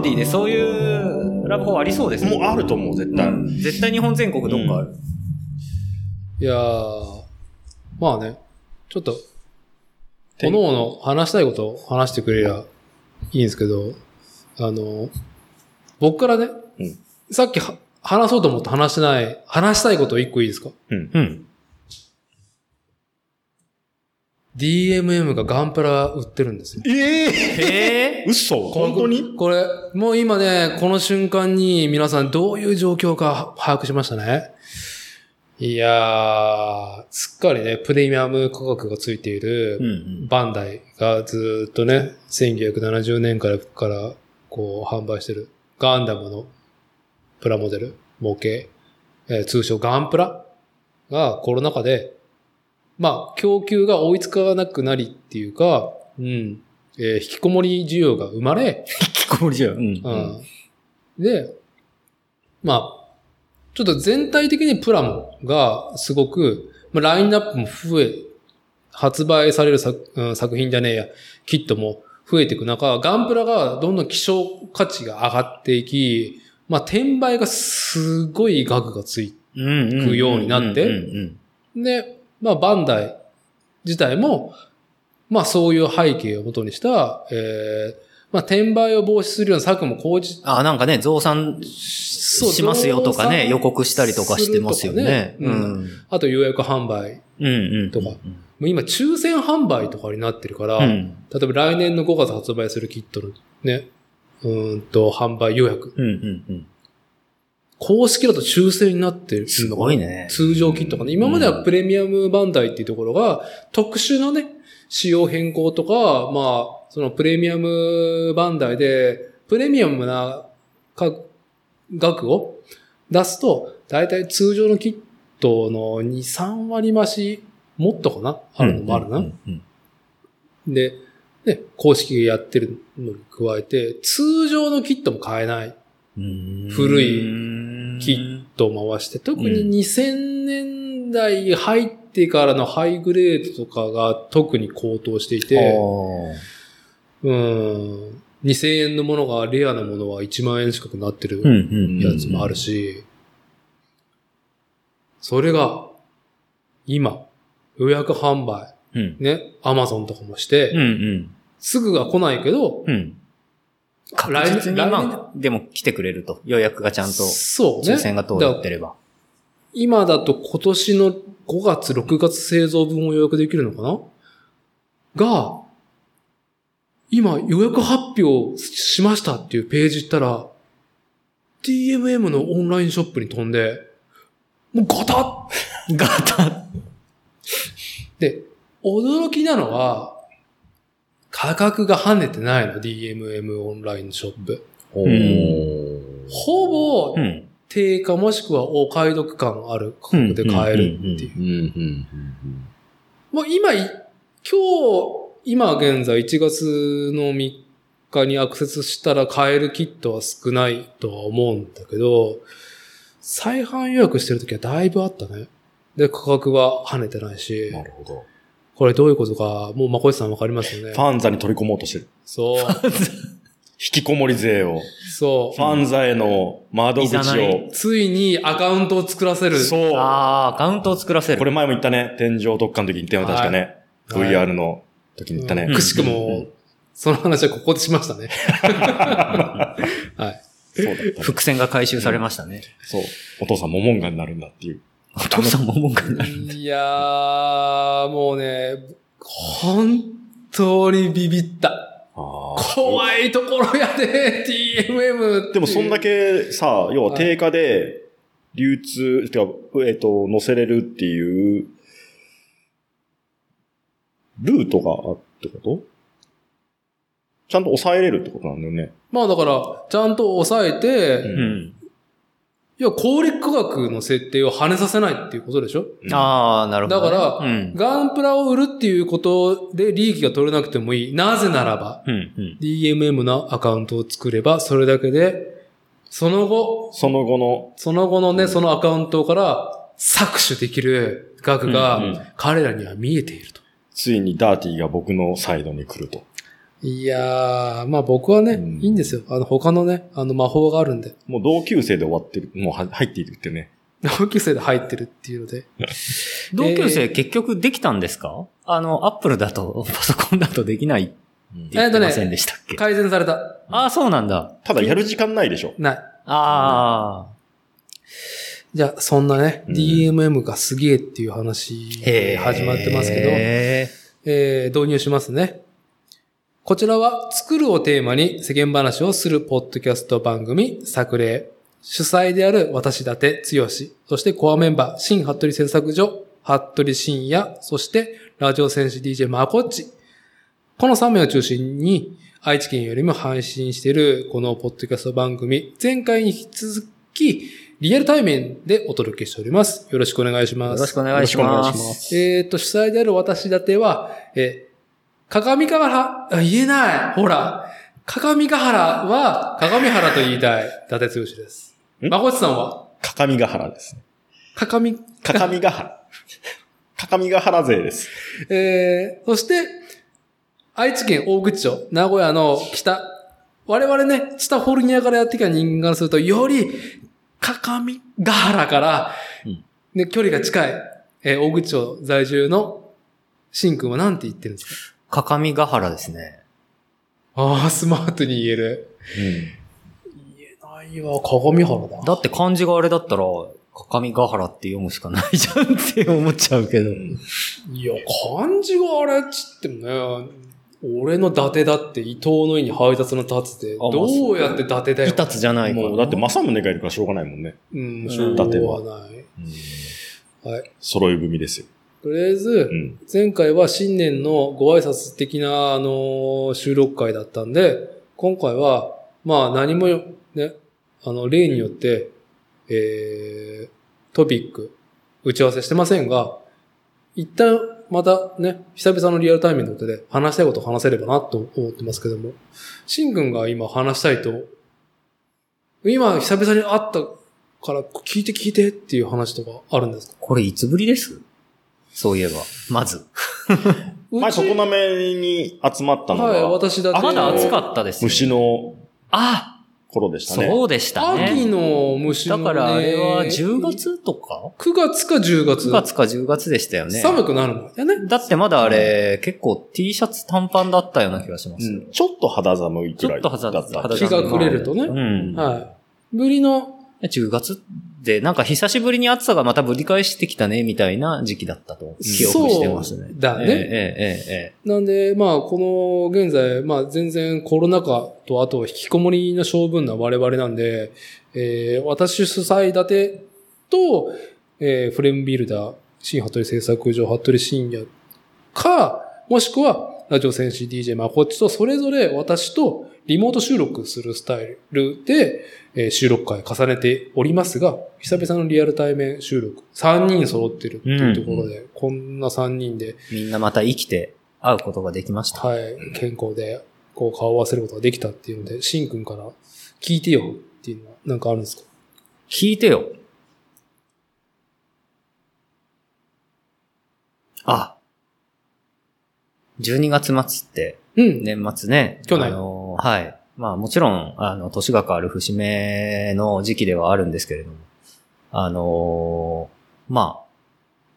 ロディでそういうラブホありそうですもうあると思う、絶対。うん絶対日本全国どっかある。いやー、まあね、ちょっと、各々話したいことを話してくれりゃいいんですけど、あの、僕からね、うんさっきは話そうと思って話してない、話したいこと一個いいですか？うん。うん。?DMM がガンプラ売ってるんですよ。ええへえ。嘘？本当に？これ、もう今ね、この瞬間に皆さんどういう状況か把握しましたね？いやー、すっかりね、プレミアム価格がついている、うんバンダイがずーっとね、1970年からからこう販売してるガンダムのプラモデル、模型、えー通称ガンプラがコロナ禍で、まあ、供給が追いつかなくなりっていうか、うん、えー引きこもり需要が生まれ、聞こえるじゃん。うん。うんで、まあ、ちょっと全体的にプラモがすごく、まあ、ラインナップも増え、発売される作,、うん作品じゃねえや、キットも増えていく中、ガンプラがどんどん希少価値が上がっていき、まあ、転売がすごい額がつ。くようになってで、まあ、バンダイ自体も、まあ、そういう背景をもとにした、えー、まあ、転売を防止するような策も講じあ、なんかね、増産しますよとかね、予告したりとかしてますよね。ねうん。あと予約販売。うんうん。とかもう今、抽選販売とかになってるから、うん。例えば来年の5月発売するキットのね、うーんと、販売予約。公式だと抽選になってるすごいね。通常キットかね。今まではプレミアムバンダイっていうところが、特殊なね、仕様変更とか、まあ、そのプレミアムバンダイで、プレミアムなか額を出すと、だいたい通常のキットの2、3割増し、もっとかな？あるのもあるな。うんうんで、ね、公式がやってるのに加えて、通常のキットも買えないうん。古いキットを回して、特に2000年代入ってからのハイグレードとかが特に高騰していて、うん、2000円のものがレアなものは1万円近くなってる。やつもあるし、それが、今、予約販売、うん。ね、アマゾンとかもして、うんうん。すぐが来ないけど、うん。確来実に、来年まあ、でも来てくれると。予約がちゃんと、そうね。抽選が通ってれば。今だと今年の5月、6月製造分を予約できるのかな？が、今予約発表しましたっていうページ行ったら、DMM のオンラインショップに飛んで、もうガタッ ガタで、驚きなのは、価格が跳ねてないの、DMM オンラインショップ。ほぼう、ん。定価もしくはお買い得感ある価格で買えるっていう。もう今い、今日、今現在1月の3日にアクセスしたら買えるキットは少ないとは思うんだけど、再販予約してるときはだいぶあったね。で、価格は跳ねてないしうん。、なるほど。これどういうことか、もうまこいさんわかりますよねフ。ァンザに取り込もうとしてる。そう。引きこもり税を。そファンザへの窓口をう。。ついにアカウントを作らせる。そう。ああ、アカウントを作らせる。これ前も言ったね。天井特化の時に言ったよ、確かね。はい VR の時に言ったね。うんくしくも、その話はここでしましたね。はい。そうだったね。伏線が回収されましたね。そう。お父さんモモンガになるんだっていう。お父さんも文句になる。いやー、もうね、本当にビビった。怖いところやで、TMM って。でもそんだけさ、要は定価で流通、てか、えっ、と、載せれるっていう、ルートがあってこと？ちゃんと抑えれるってことなんだよね。まあだから、ちゃんと抑えて、ううん。要は効率化学の設定を跳ねさせないっていうことでしょ？うんああ、なるほど、ね。だからうん。ガンプラを売るっていうことで利益が取れなくてもいい。なぜならば、うん、うん。DMM のアカウントを作れば、それだけで、その後、その後の、その後のね、そのアカウントから搾取できる額うんがうん彼らには見えていると。ついにダーティが僕のサイドに来ると。いやー、まあ僕はね、うんいいんですよ。あの他のね、あの魔法があるんで。もう同級生で終わってる、もうは入っているってね。同級生で入ってるっていうので。同級生結局できたんですか？あの、アップルだと、パソコンだとできないって言ってませんでしたっけ、改善された。ああ、そうなんだ。ただやる時間ないでしょ。ない。ああ。じゃあ、そんなね、うん DMM がすげえっていう話へえ。始まってますけど、へえー導入しますね。こちらは作るをテーマに世間話をするポッドキャスト番組作例。主催である私立て剛、そしてコアメンバー、新服部製作所、服部深也、そしてラジオ戦士 DJ マコッチ。この3名を中心に愛知県よりも配信しているこのポッドキャスト番組、前回に引き続きリアル対面でお届けしております。よろしくお願いします。よろしくお願いしまよろしくお願いしますす。えっ、と、主催である私立ては、えー、鏡ヶ原、あ言えない。ほら。鏡ヶ原は、鏡原と言いたい。伊達剛です。ん？まこちさんは、かかみが原ですね。鏡、かかみが原。かかみが原勢です。えー、そして、愛知県大口町、名古屋の北。我々ね、北フォルニアからやってきた人間からすると、より、鏡ヶ原からうん、ね、距離が近い、えー大口町在住の、しんくんは何て言ってるんですか？かかみがはらですね。ああ、スマートに言える。言えないわ、鏡原だ。だって漢字があれだったら、かかみがはらって読むしかないじゃんって思っちゃうけど。いや、漢字があれっつってもね、俺の伊達だって伊藤の意に配達の立つで、あまあどうやって伊達だよ。いたつじゃないから。もう、だって正宗がいるからしょうがないもんね。うん、んしょうがない。はい。揃い踏みですよ。とりあえずう、ん。前回は新年のご挨拶的な、あの、収録会だったんで、今回は、まあ何もね、あの、例によって、えー、トピック、打ち合わせしてませんが、一旦またね、久々のリアルタイムのことで話したいことを話せればなと思ってますけども、シン君が今話したいと、今久々に会ったから聞いて聞いてっていう話とかあるんですか？これいつぶりです？そういえば。まず。前、うち常滑に集まったのはい、が、私だって。まだ暑かったですよ。虫のあ頃でしたね。そうでしたね。秋の虫の、ね。だからあれは10月とか？9月か10月。9月か10月でしたよね。寒くなる前だね。だってまだあれ、結構 T シャツ短パンだったような気がします。うんちょっと肌寒いくらいちょっと肌だった。肌日が暮れるとね。うん。はい。ぶりの、10月？で、なんか久しぶりに暑さがまたぶり返してきたね、みたいな時期だったと記憶してますね。そうだねええええええなんで、まあ、この、現在、まあ、全然コロナ禍と、あと、引きこもりの性分な我々なんで、えー、私主催立てと、えー、フレームビルダー、新服部製作所、服部深夜か、もしくは、ラジオ戦士 DJ まこっちと、それぞれ私とリモート収録するスタイルで、えー収録会重ねておりますが、久々のリアル対面収録、3人揃ってるっていうところで、こんな3人で、みんなまた生きて会うことができました。はい、健康で、こう、顔を合わせることができたっていうので、シンくんから聞いてよっていうのは、なんかあるんですか？聞いてよ。あ。12月末って、うん。年末ね。去年あのはい。まあもちろん、あの、年が変わる節目の時期ではあるんですけれども、あのまあ、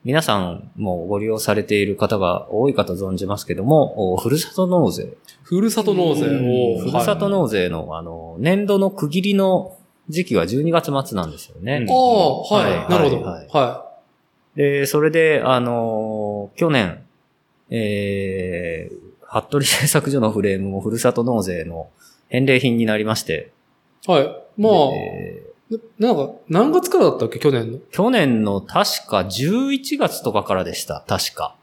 皆さんもご利用されている方が多いかと存じますけども、おふるさと納税。ふるさと納税を、ふるさと納税の、あの、年度の区切りの時期は12月末なんですよね。うんああ、はい、はいなるほど。はいはで、それで、あのー去年、えー、服部製作所のフレームもふるさと納税の返礼品になりまして、い。はい。まあ、でななんか、何月からだったっけ去年の？去年の確か11月とかからでした、確か。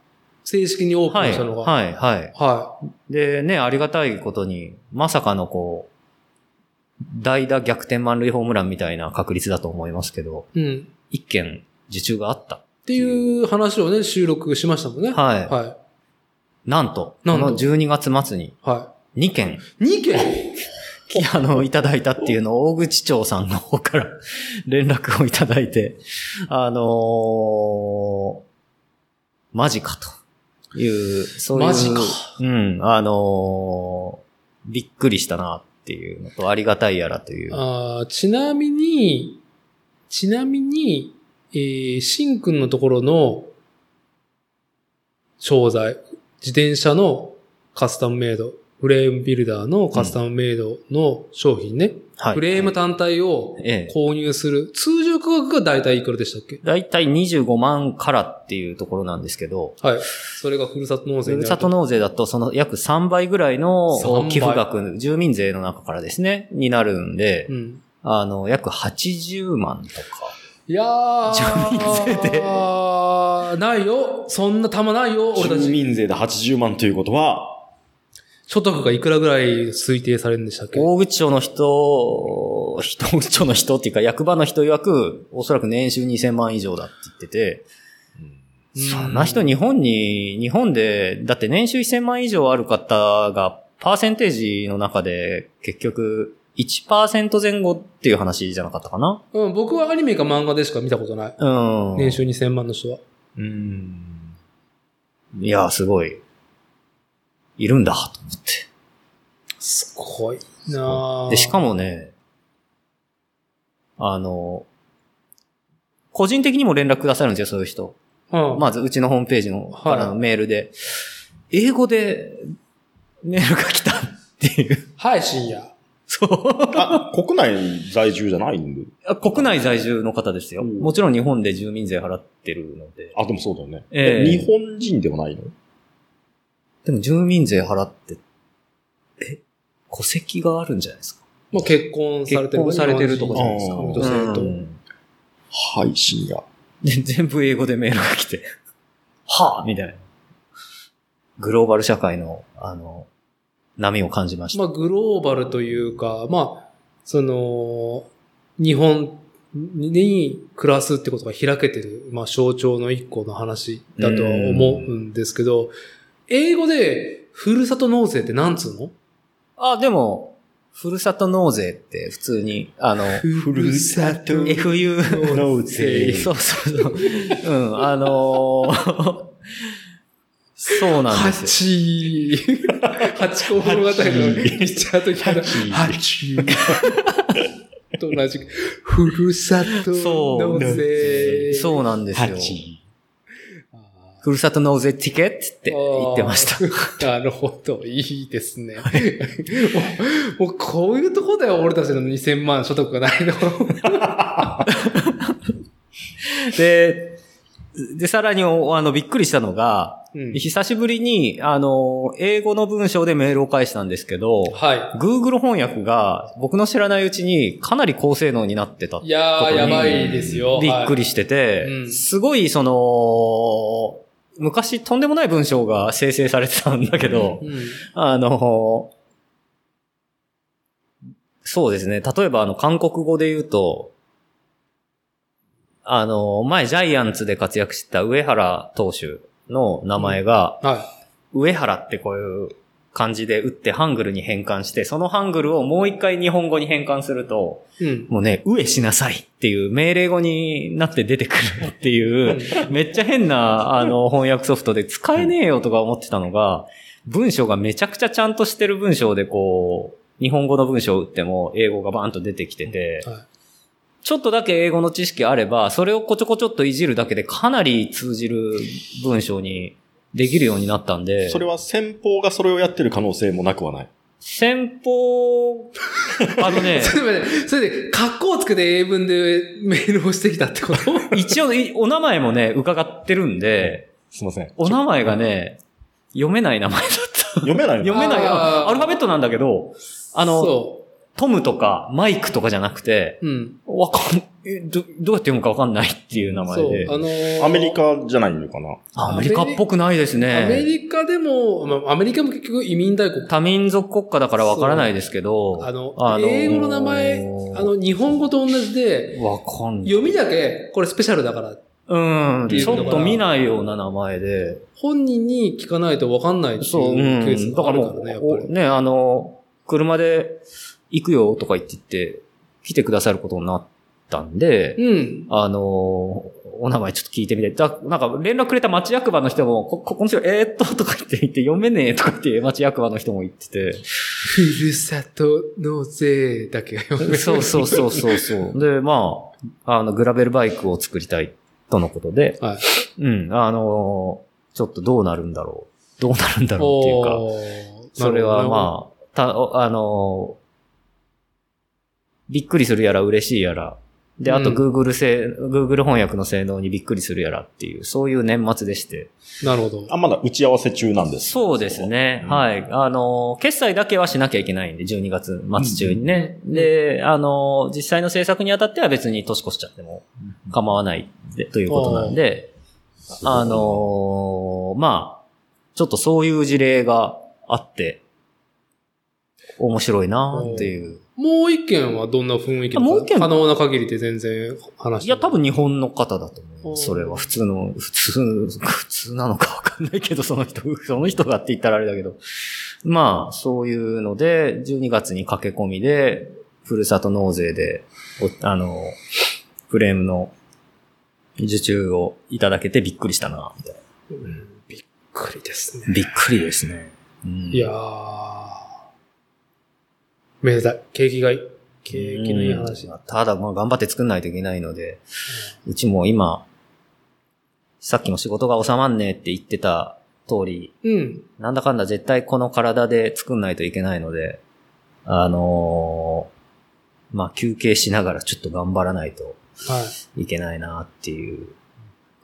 正式にオープはい、ンしたのが。はい、はい。はで、ね、ありがたいことに、まさかのこ代打逆転満塁ホームランみたいな確率だと思いますけど、うん。一件受注があった。っていう話をね、収録しましたもんね。はい。はなんと、この12月末にい。は2件、い。2件？あの、いただいたっていうのを大口町さんの方から 連絡をいただいて、あのー、マジかという、そういう。マジかうん、あのー、びっくりしたなっていうのと、ありがたいやらという。あーちなみに、ちなみに、えー、しんくんのところの商材、自転車のカスタムメイド、フレームビルダーのカスタムメイドの商品ね、はい。フレーム単体をええ。購入する、通常価格が大体いくらでしたっけ？だいたい25万からっていうところなんですけど、はい。それがふるさと納税ふるさと納税だとその約3倍ぐらいの3倍寄付額、住民税の中からですね、になるんで、うん。あの、約80万とか。いやー、住民税で。ないよ。そんな玉ないよ、俺た住ち。民税で80万ということは、所得がいくらぐらい推定されるんでしたっけ？大口町の人、人、大口町の人っていうか役場の人曰く、おそらく年収2000万以上だって言ってて、そんな人日本に、日本で、だって年収1000万以上ある方が、パーセンテージの中で結局1%前後っていう話じゃなかったかな？うん、僕はアニメか漫画でしか見たことない。うん。年収2000万の人は。うん。いや、すごい。いるんだ、と思って。すごいなぁで、しかもね、あの、個人的にも連絡くださるんですよ、そういう人。うん、まず、うちのホームページのはいからのメールで、英語でメールが来たっていう。はい、深夜。そう。あ、国内在住じゃないん？で。あ国内在住の方ですよ。うんもちろん日本で住民税払ってるので。あ、でもそうだよね。ええ日本人ではないの？でも住民税払って、え、戸籍があるんじゃないですか？まあ、結婚されてる。結婚されてるとかじゃないですか？女性と。うんはい、深夜。で、全部英語でメールが来て、はぁみたいな。グローバル社会の、あの、波を感じました。まあ、グローバルというか、まあ、その、日本に暮らすってことが開けてる、まあ、象徴の一個の話だとは思うんですけど、英語で、ふるさと納税って何つうの？あ、でも、ふるさと納税って普通に、あの、ふるさと FU 納税 そうそうそう。うん、あのーそうなんですよ。八。八甲物語のリチャード・キャラ。八。八。と同じく、ふるさと納税。そうなんですよ。八。ふるさと納税ティケットって言ってました。た。なるほど。いいですね。もうもうこういうとこだよ、俺たちの2000万所得がないの。で、で、さらに、おあの、びっくりしたのが、うん久しぶりに、あの、英語の文章でメールを返したんですけど、は Google 翻訳が僕の知らないうちにかなり高性能になってたい。いやー、やばいですよ。びっくりししてて、うんすごいその、昔とんでもない文章が生成されてたんだけど、うん。あの、そうですね。例えばあの、韓国語で言うと、あの、前ジャイアンツで活躍してた上原投手の名前が、は上原ってこういう感じで打ってハングルに変換して、そのハングルをもう一回日本語に変換すると、い。うん。もうね、上しなさいっていう命令語になって出てくるっていう、めっちゃ変な、あの、翻訳ソフトで使えねえよとか思ってたのが、文章がめちゃくちゃちゃんとしてる文章でこう、日本語の文章を打っても英語がバーンと出てきてて、はちょっとだけ英語の知識あれば、それをこちょこちょっといじるだけでかなり通じる文章にできるようになったんで、それは先方がそれをやってる可能性もなくはない。先方、あのね い。、それで、それで、格好をつけて英文でメールをしてきたってこと？一応いお名前もね、伺ってるんで、すいません。お名前がね、読めない名前だった。読めないの？読めない。アルファベットなんだけど、あの、そトムとかマイクとかじゃなくて、うん。わかん、え、ど、どうやって読むかわかんないっていう名そう前で。。あのーアメリカじゃないのかな？アメリカっぽくないですアメね。リカでも、まあ、アメリカも結局移民大国。多民族国家だからわからないですけど。あの、あのー英語の名前、あの、日本語と同じで、わかんない。読みだけ、これスペシャルだから、うん。っていうのがちょっと見ないような名前で。本人に聞かないと分かんないっていうそう、うケん。ースだからもがあるからね、やっぱり。ね、あの、車で行くよとか言って言って、来てくださることになったんで、うん。あの、お名前ちょっと聞いてみて。だなんか連絡くれた町役場の人も、こ、こ、こんにちは、えー、っと、とか言って言って、読めねえとか言って町役場の人も言ってて。ふるさと納税だけが読めるそうそうそうそうそう。で、まあ、あの、グラベルバイクを作りたいとのことで、はい。うん、あの、ちょっとどうなるんだろう。どうなるんだろうっていうか。それはまあ、た、おあの、びっくりするやら嬉しいやら。で、あとうん Google 性、Google 翻訳の性能にびっくりするやらっていう、そういう年末でして。なるほど。あ、まだ打ち合わせ中なんです。そうですね。うんはい。あの、決済だけはしなきゃいけないんで、12月末中にね。うんで、あの、実際の制作にあたっては別に年越しちゃっても構わないでということなんで、あの、まあ、ちょっとそういう事例があって、面白いなっていう。もう一件はどんな雰囲気もう一件可能な限りで全然話いや、多分日本の方だと思いおーます。それは普通の、普通、普通なのかわかんないけど、その人、その人がって言ったらあれだけど。まあ、そういうので、12月に駆け込みで、ふるさと納税で、おあの、フレームの受注をいただけてびっくりしたな、みたいうんびっくりですね。な。びっくりですね。うんいやー。めでたい。景気がいい。景気のいい話。うんただ、まあ、頑張って作んないといけないので、うちも今、さっきも仕事が収まんねえって言ってた通り、うん。なんだかんだ絶対この体で作んないといけないので、あのーまあ、休憩しながらちょっと頑張らないとはいけないなっていう。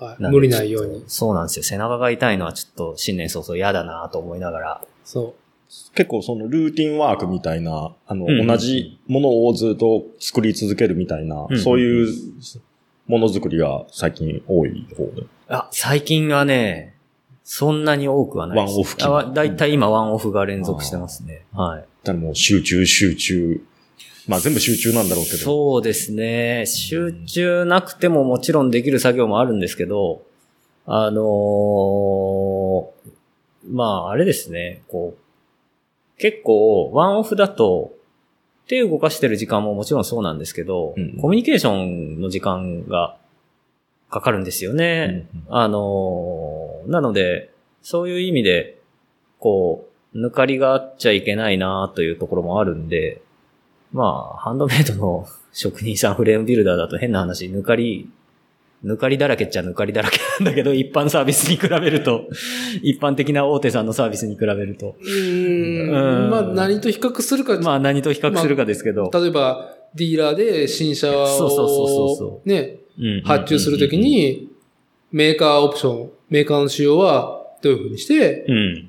い。はい。無理ないように。そうなんですよ。背中が痛いのはちょっと新年早々嫌だなと思いながら。そ結構そのルーティンワークみたいな、あの、うん同じものをずっと作り続けるみたいな、うんそういうものづくりが最近多い方で。あ、最近はね、そんなに多くはないです。ワンオフ期あわだいたい今ワンオフが連続してますね。はい。だもう集中集中。まあ全部集中なんだろうけど。そうですね。集中なくてももちろんできる作業もあるんですけど、あのーまあ、あれですね、こう、結構、ワンオフだと、手動かしてる時間ももちろんそうなんですけど、うんコミュニケーションの時間がかかるんですよね。うんあのーなので、そういう意味で、こう、抜かりがあっちゃいけないなというところもあるんで、まあ、ハンドメイドの職人さんフレームビルダーだと変な話、抜かり、抜かりだらけっちゃ抜かりだらけなんだけど、一般サービスに比べると、一般的な大手さんのサービスに比べると、う。んん。まあ、何と比較するか。まあ何と比較するかですけど、例えば、ディーラーで新車を、そうそうそうそうそね、うん発注するとき、に、メーカーオプション、メーカーの仕様はどういう風にして、うん。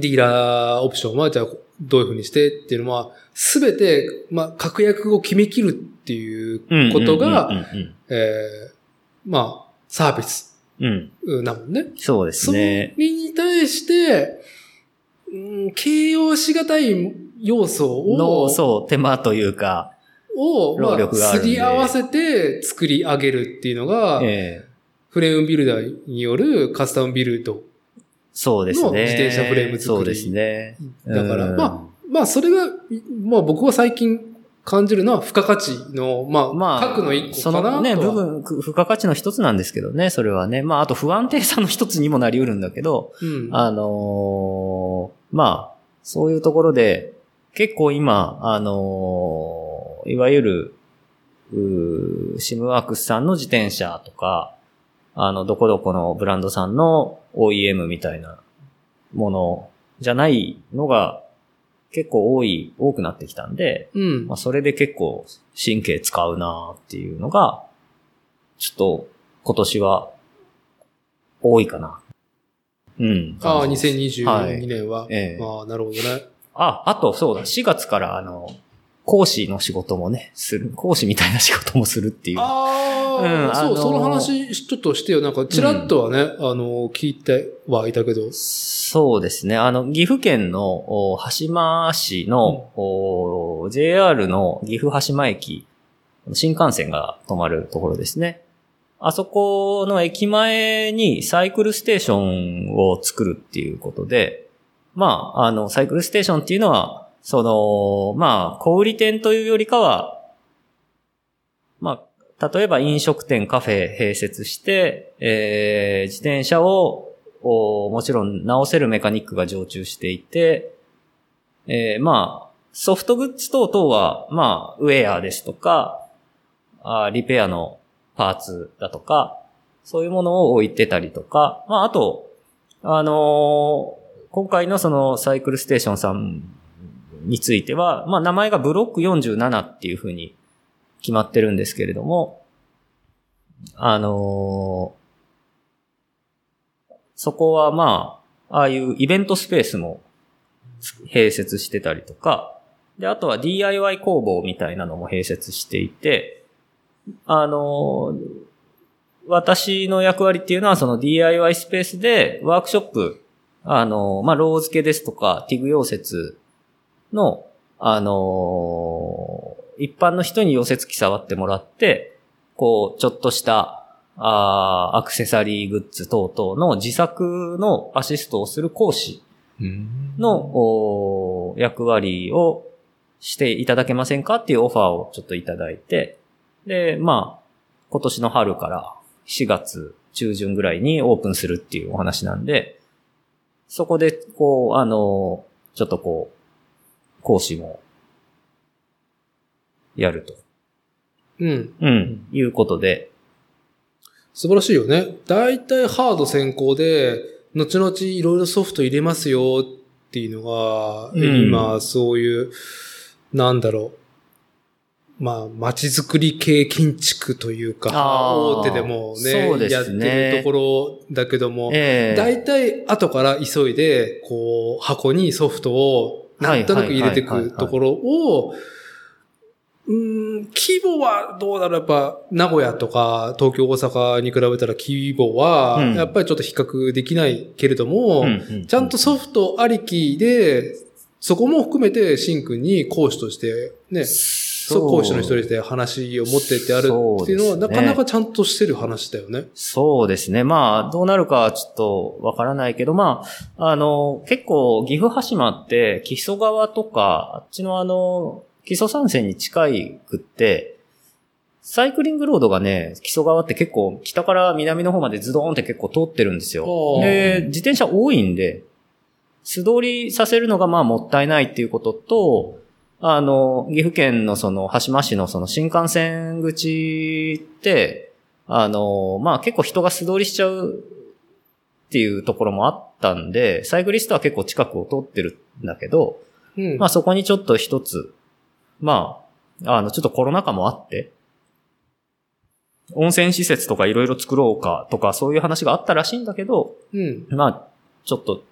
ディーラーオプションはじゃあどういう風にしてっていうのは、すべて、まあ、確約を決め切るっていううんことが、えーまあ、サービスうんうんなもんね。そうですね。それに対して、うん、形容しがたい要素の、を、そう、手間というか、を、ま労あ、すり合わせて作り上げるっていうのが、ええフレームビルダーによるカスタムビルド。そうですね。の自転車フレーム作りそうですね。だからうんままあ、それが、まあ僕は最近感じるのは付加価値の、まあ、まあ、核の一個かなそのね、部分、く付加価値の一つなんですけどね、それはね。まあ、あと不安定さの一つにもなり得るんだけど、うん。あのーまあ、そういうところで、結構今、あのーいわゆる、うーシムワークスさんの自転車とか、あの、どこどこのブランドさんの OEM みたいなものじゃないのが結構多い、多くなってきたんで、うんまあ、。それで結構神経使うなっていうのが、ちょっと今年は多いかな。うん。ああ、はい2022年は。ええああ、なるほどね。あ、あとそうだ、4月からあの、講師の仕事もね、する、講師みたいな仕事もするっていう。ああ、うんあそう、のーその話ちょっとしてよ。なんか、ちらっとはね、あの、聞いてはいたけど。そうですね。あの、岐阜県のお羽島市の、お JR の岐阜羽島駅、新幹線が止まるところですね。あそこの駅前にサイクルステーションを作るっていうことで、まあ、あの、サイクルステーションっていうのは、その、まあ、小売店というよりかは、まあ、例えば飲食店、カフェ併設して、えー、自転車を、おもちろん直せるメカニックが常駐していて、えー、まあ、ソフトグッズ等々は、まあ、ウェアですとか、あリペアのパーツだとか、そういうものを置いてたりとか、まあ、あと、あのー今回のそのサイクルステーションさんについては、まあ、名前がブロック47っていうふうに決まってるんですけれども、あのーそこはまあ、ああいうイベントスペースも併設してたりとか、で、あとは DIY 工房みたいなのも併設していて、あのー私の役割っていうのはその DIY スペースでワークショップ、あのまあ、ロー付けですとか、ティグ溶接の、あのー一般の人に溶接機触ってもらって、こう、ちょっとした、あーアクセサリーグッズ等々の自作のアシストをする講師の、お役割をしていただけませんかっていうオファーをちょっといただいて、で、まあ、今年の春から4月中旬ぐらいにオープンするっていうお話なんで、そこで、こう、あの、ちょっとこう、講師も、やると。うん。うん。いうことで、素晴らしいよね。大体ハード先行で、後々いろいろソフト入れますよっていうのが、うん今そういう、なんだろう。まあ、街づくり系建築というか、大手でもねねやってるところだけども、ええ大体後から急いで、こう、箱にソフトをなんとなく入れていくところを、うーん、規模はどうだろうやっぱ、名古屋とか東京、大阪に比べたら規模は、うん。やっぱりちょっと比較できないけれども、ちゃんとソフトありきで、そこも含めて、シンくんに講師として、ね、そう、講師の一人で話を持ってってあるっていうのは、ね。なかなかちゃんとしてる話だよね。そうですね。まあ、どうなるかはちょっとわからないけど、まあ、あの、結構、岐阜羽島って、木曽川とか、あっちのあの、木曽山線に近いくって、サイクリングロードがね、木曽川って結構、北から南の方までズドーンって結構通ってるんですよ。で、自転車多いんで、素通りさせるのがまあもったいないっていうことと、あの、岐阜県のその、羽島市のその新幹線口って、あの、まあ結構人が素通りしちゃうっていうところもあったんで、サイクリストは結構近くを通ってるんだけど、うん。まあそこにちょっと一つ、まあ、あの、ちょっとコロナ禍もあって、温泉施設とかいろいろ作ろうかとかそういう話があったらしいんだけど、うん。まあ、ちょっと、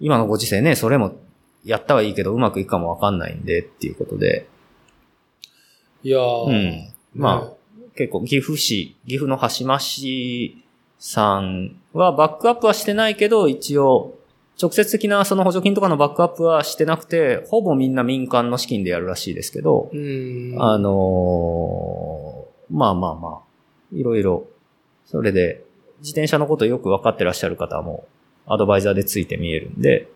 今のご時世ね、それもやったはいいけどうまくいくかもわかんないんでっていうことで、いやーうん。まあ、結構岐阜市、岐阜の羽島市さんはバックアップはしてないけど、一応、直接的なその補助金とかのバックアップはしてなくて、ほぼみんな民間の資金でやるらしいですけど、うん。あのーまあまあまあ、いろいろ、それで、自転車のことよく分かってらっしゃる方も、アドバイザーでついて見えるんで、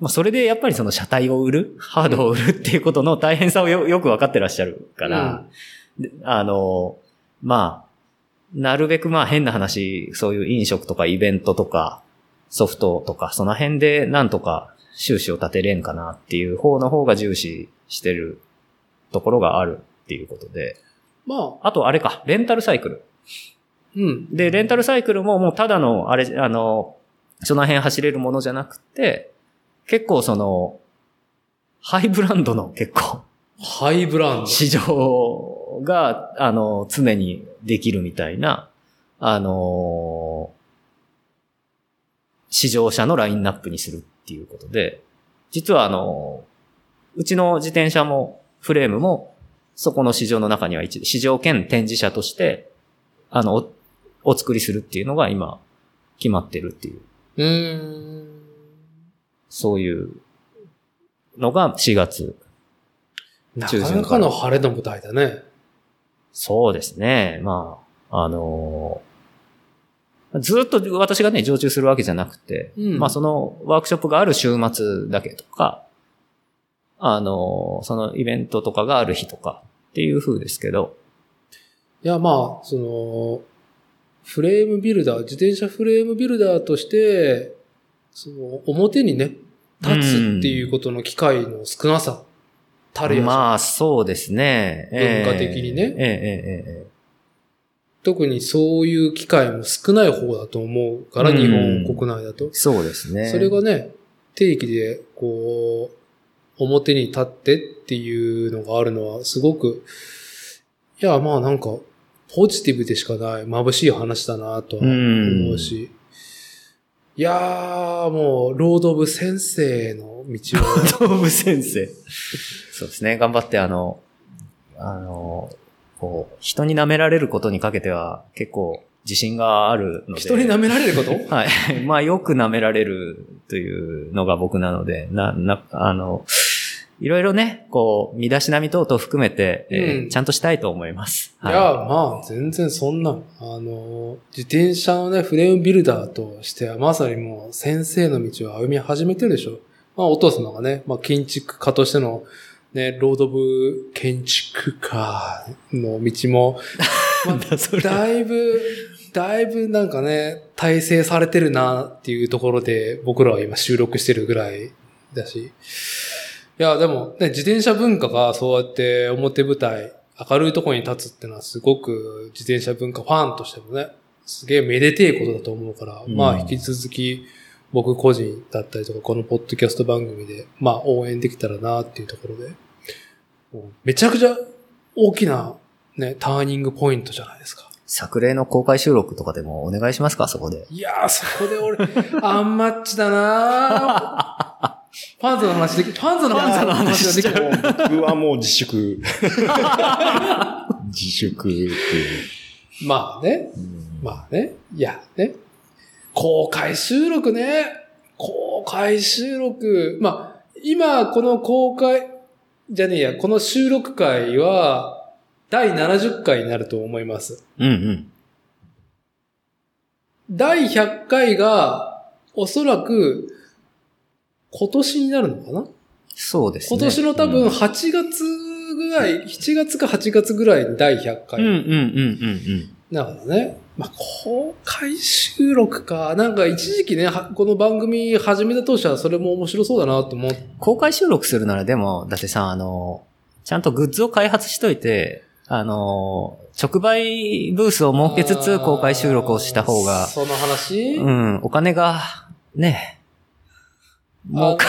まあそれでやっぱりその車体を売る、ハードを売るっていうことの大変さをよよく分かってらっしゃるから、であのーまあ、なるべくまあ変な話、そういう飲食とかイベントとか、ソフトとか、その辺でなんとか収支を立てれんかなっていう方の方が重視してるところがあるっていうことで。まあ、あとあれか、レンタルサイクル。うん。で、レンタルサイクルももうただの、あれ、あの、その辺走れるものじゃなくて、結構その、ハイブランドの結構、ハイブランド。市場が、あの、常にできるみたいな、あの、市場車のラインナップにするっていうことで、実はあの、うちの自転車も、フレームも、そこの市場の中には一、市場兼展示車として、あの、お、お作りするっていうのが今、決まってるっていう、うーん。そういうのが4月。なかなかの晴れの舞台だね。そうですね。まあ、あのーずっと私がね、常駐するわけじゃなくて、うんまあそのワークショップがある週末だけとか、あのーそのイベントとかがある日とかっていう風ですけど、いや、まあ、その、フレームビルダー、自転車フレームビルダーとして、その、表にね、立つっていうことの機会の少なさ、たるやし、まあそうですね。ええ。文化的にね。ええええええ特にそういう機会も少ない方だと思うから、うん。日本国内だと。そうですね。それがね、定期で、こう、表に立ってっていうのがあるのは、すごく、いや、まあなんか、ポジティブでしかない、眩しい話だなとは思うし、いやー、もう、ロード・オブ・先生の道を、動物先生。そうですね。頑張ってあの、あの、こう、人に舐められることにかけては結構自信があるので。人に舐められること？はい。まあよく舐められるというのが僕なので、な、な、あの、いろいろね、こう、身だしなみ等々含めて、えーうんちゃんとしたいと思います。いや、まあ、全然そんな、あの、自転車のね、フレームビルダーとしては、まさにもう先生の道を歩み始めてるでしょ。まあ、お父様がね、まあ、建築家としての、ね、ロードオブ建築家の道も、まあ、だいぶ、だいぶなんかね、体制されてるなっていうところで、僕らは今収録してるぐらいだし。いや、でもね、自転車文化がそうやって表舞台、明るいところに立つってのはすごく自転車文化ファンとしてもね、すげえめでてえことだと思うから、うんまあ引き続き僕個人だったりとか、このポッドキャスト番組で、まあ応援できたらなっていうところで、めちゃくちゃ大きなね、ターニングポイントじゃないですか。作例の公開収録とかでもお願いしますか、そこで。いやー、そこで俺、アンマッチだなーパンツの話でき、パンツの話の話ができる。僕はもう自粛。自粛っていう。まあね、まあね、いやね。公開収録ね。公開収録。まあ、今この公開、じゃねえや、この収録会は、第70回になると思います。うんうん。第100回が、おそらく、今年になるのかな？そうですね。今年の多分うん8月ぐらい、7月か8月ぐらいに第100回。うんうんうんうんうん。だからね、まあ、公開収録か。なんか一時期ね、はこの番組始めた当初はそれも面白そうだなと思って。公開収録するならでも、だってさ、あの、ちゃんとグッズを開発しといて、あの、直売ブースを設けつつ公開収録をした方が、その話、うん、お金が、ね、もうか、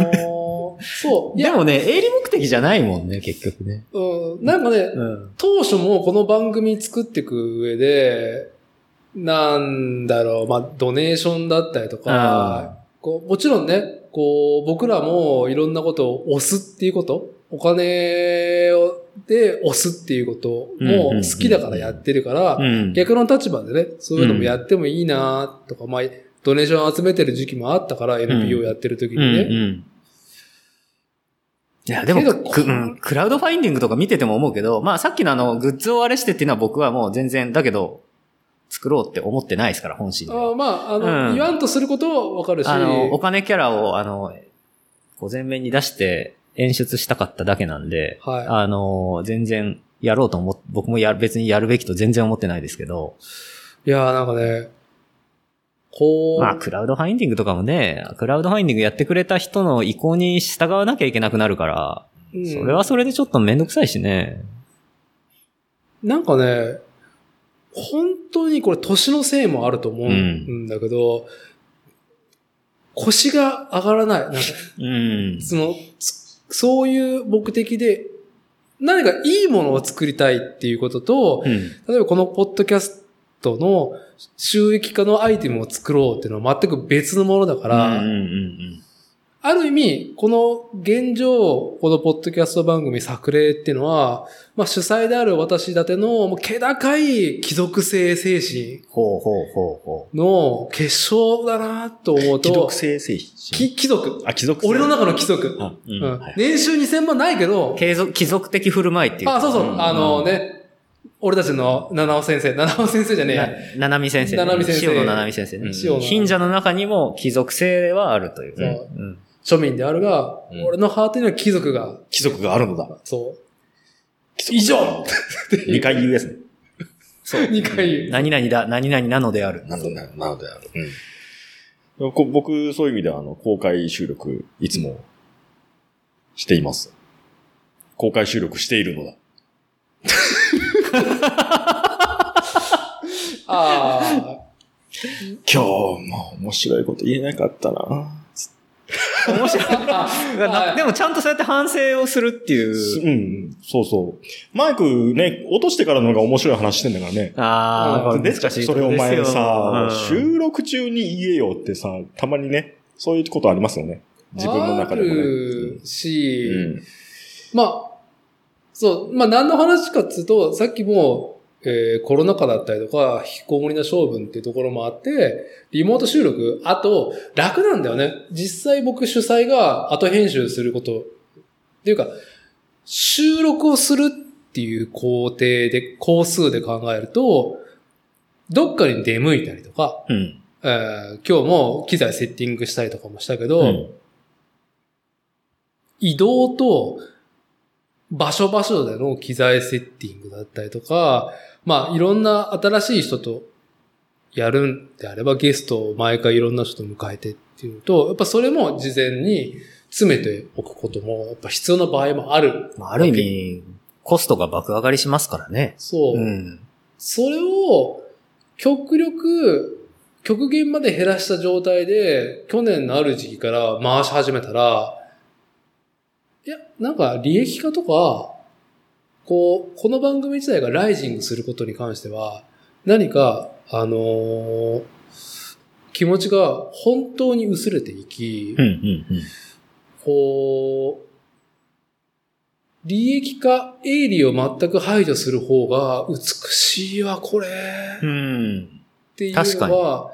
あのーそう。でもね、営利目的じゃないもんね、結局ね。うん、なんかね、うん。当初もこの番組作っていく上で、なんだろう、まあ、ドネーションだったりとか、こうもちろんね、こう、僕らもいろんなことを押すっていうこと、お金をで押すっていうことも好きだからやってるから、うん。逆の立場でね、そういうのもやってもいいなとか、まあ、ドネーション集めてる時期もあったから、NPO やってる時にうんね。うん。いや、でもけどく、うんクラウドファインディングとか見てても思うけど、まあさっきのあの、グッズをあれしてっていうのは僕はもう全然、だけど、作ろうって思ってないですから、本心では。あまあ、あの、うん言わんとすることはわかるし、あの、お金キャラを、あの、こう前面に出して演出したかっただけなんで、はいあの、全然やろうと思っ、僕もや、別にやるべきと全然思ってないですけど、いやーなんかね、こう、まあ、クラウドファインディングとかもね、クラウドファインディングやってくれた人の意向に従わなきゃいけなくなるから、うんそれはそれでちょっとめんどくさいしね。なんかね、本当にこれ年のせいもあると思うんだけど、腰が上がらない。なんか、うん。その、つそういう目的で、何かいいものを作りたいっていうことと、うん。例えばこのポッドキャストの収益化のアイテムを作ろうっていうのは全く別のものだから、うんうんある意味、この現状、このポッドキャスト番組作例っていうのは、まあ主催である私立ての、もう気高い貴族性精神ほうほうほうほの結晶だなと思うと貴族、性精神。き貴族。あ、貴族性俺の中の貴族。年収2000万ないけどう。、継続、貴族的振る舞いっていうか。あ、そうそう、うんあのね、俺たちの七尾先生、七尾先生じゃねえや。な、ななみ先生、ね。七海先生塩のななみ先生ね。うん貧者の中にも貴族性はあるというね。そううん。庶民であるが、うん俺のハートには貴族が、貴族があるのだ。そう。以上 二回言うやつね。そう。二回言う何々だ、何々なのである。なので、なのである。うん。こ僕、そういう意味では、あの、公開収録、いつも、しています。公開収録しているのだ。ああ。今日も面白いこと言えなかったな。面白い。なでもちゃんとそうやって反省をするっていう。うん、そうそう。マイクね、落としてからの方が面白い話してんだからね。ああ、で難しいそれお前さ、うん収録中に言えよってさ、たまにね、そういうことありますよね。自分の中でもね。あるし、うんまあ、そう、まあ何の話かっていうと、さっきも、えーコロナ禍だったりとか、引きこもりな性分っていうところもあって、リモート収録、あと、楽なんだよね。実際僕主催が後編集すること、っていうか、収録をするっていう工程で、工数で考えると、どっかに出向いたりとか、うん。えー今日も機材セッティングしたりとかもしたけど、うん移動と場所場所での機材セッティングだったりとか、まあいろんな新しい人とやるんであればゲストを毎回いろんな人と迎えてっていうと、やっぱそれも事前に詰めておくこともやっぱ必要な場合もある。まあ、ある意味、コストが爆上がりしますからね。そう。うん。それを極力極限まで減らした状態で去年のある時期から回し始めたら、いや、なんか利益化とか、こう、この番組自体がライジングすることに関しては、何か、あのー気持ちが本当に薄れていき、うん、うん、こう、利益化、営利を全く排除する方が美しいわ、これ。うん。うん。っていうのは、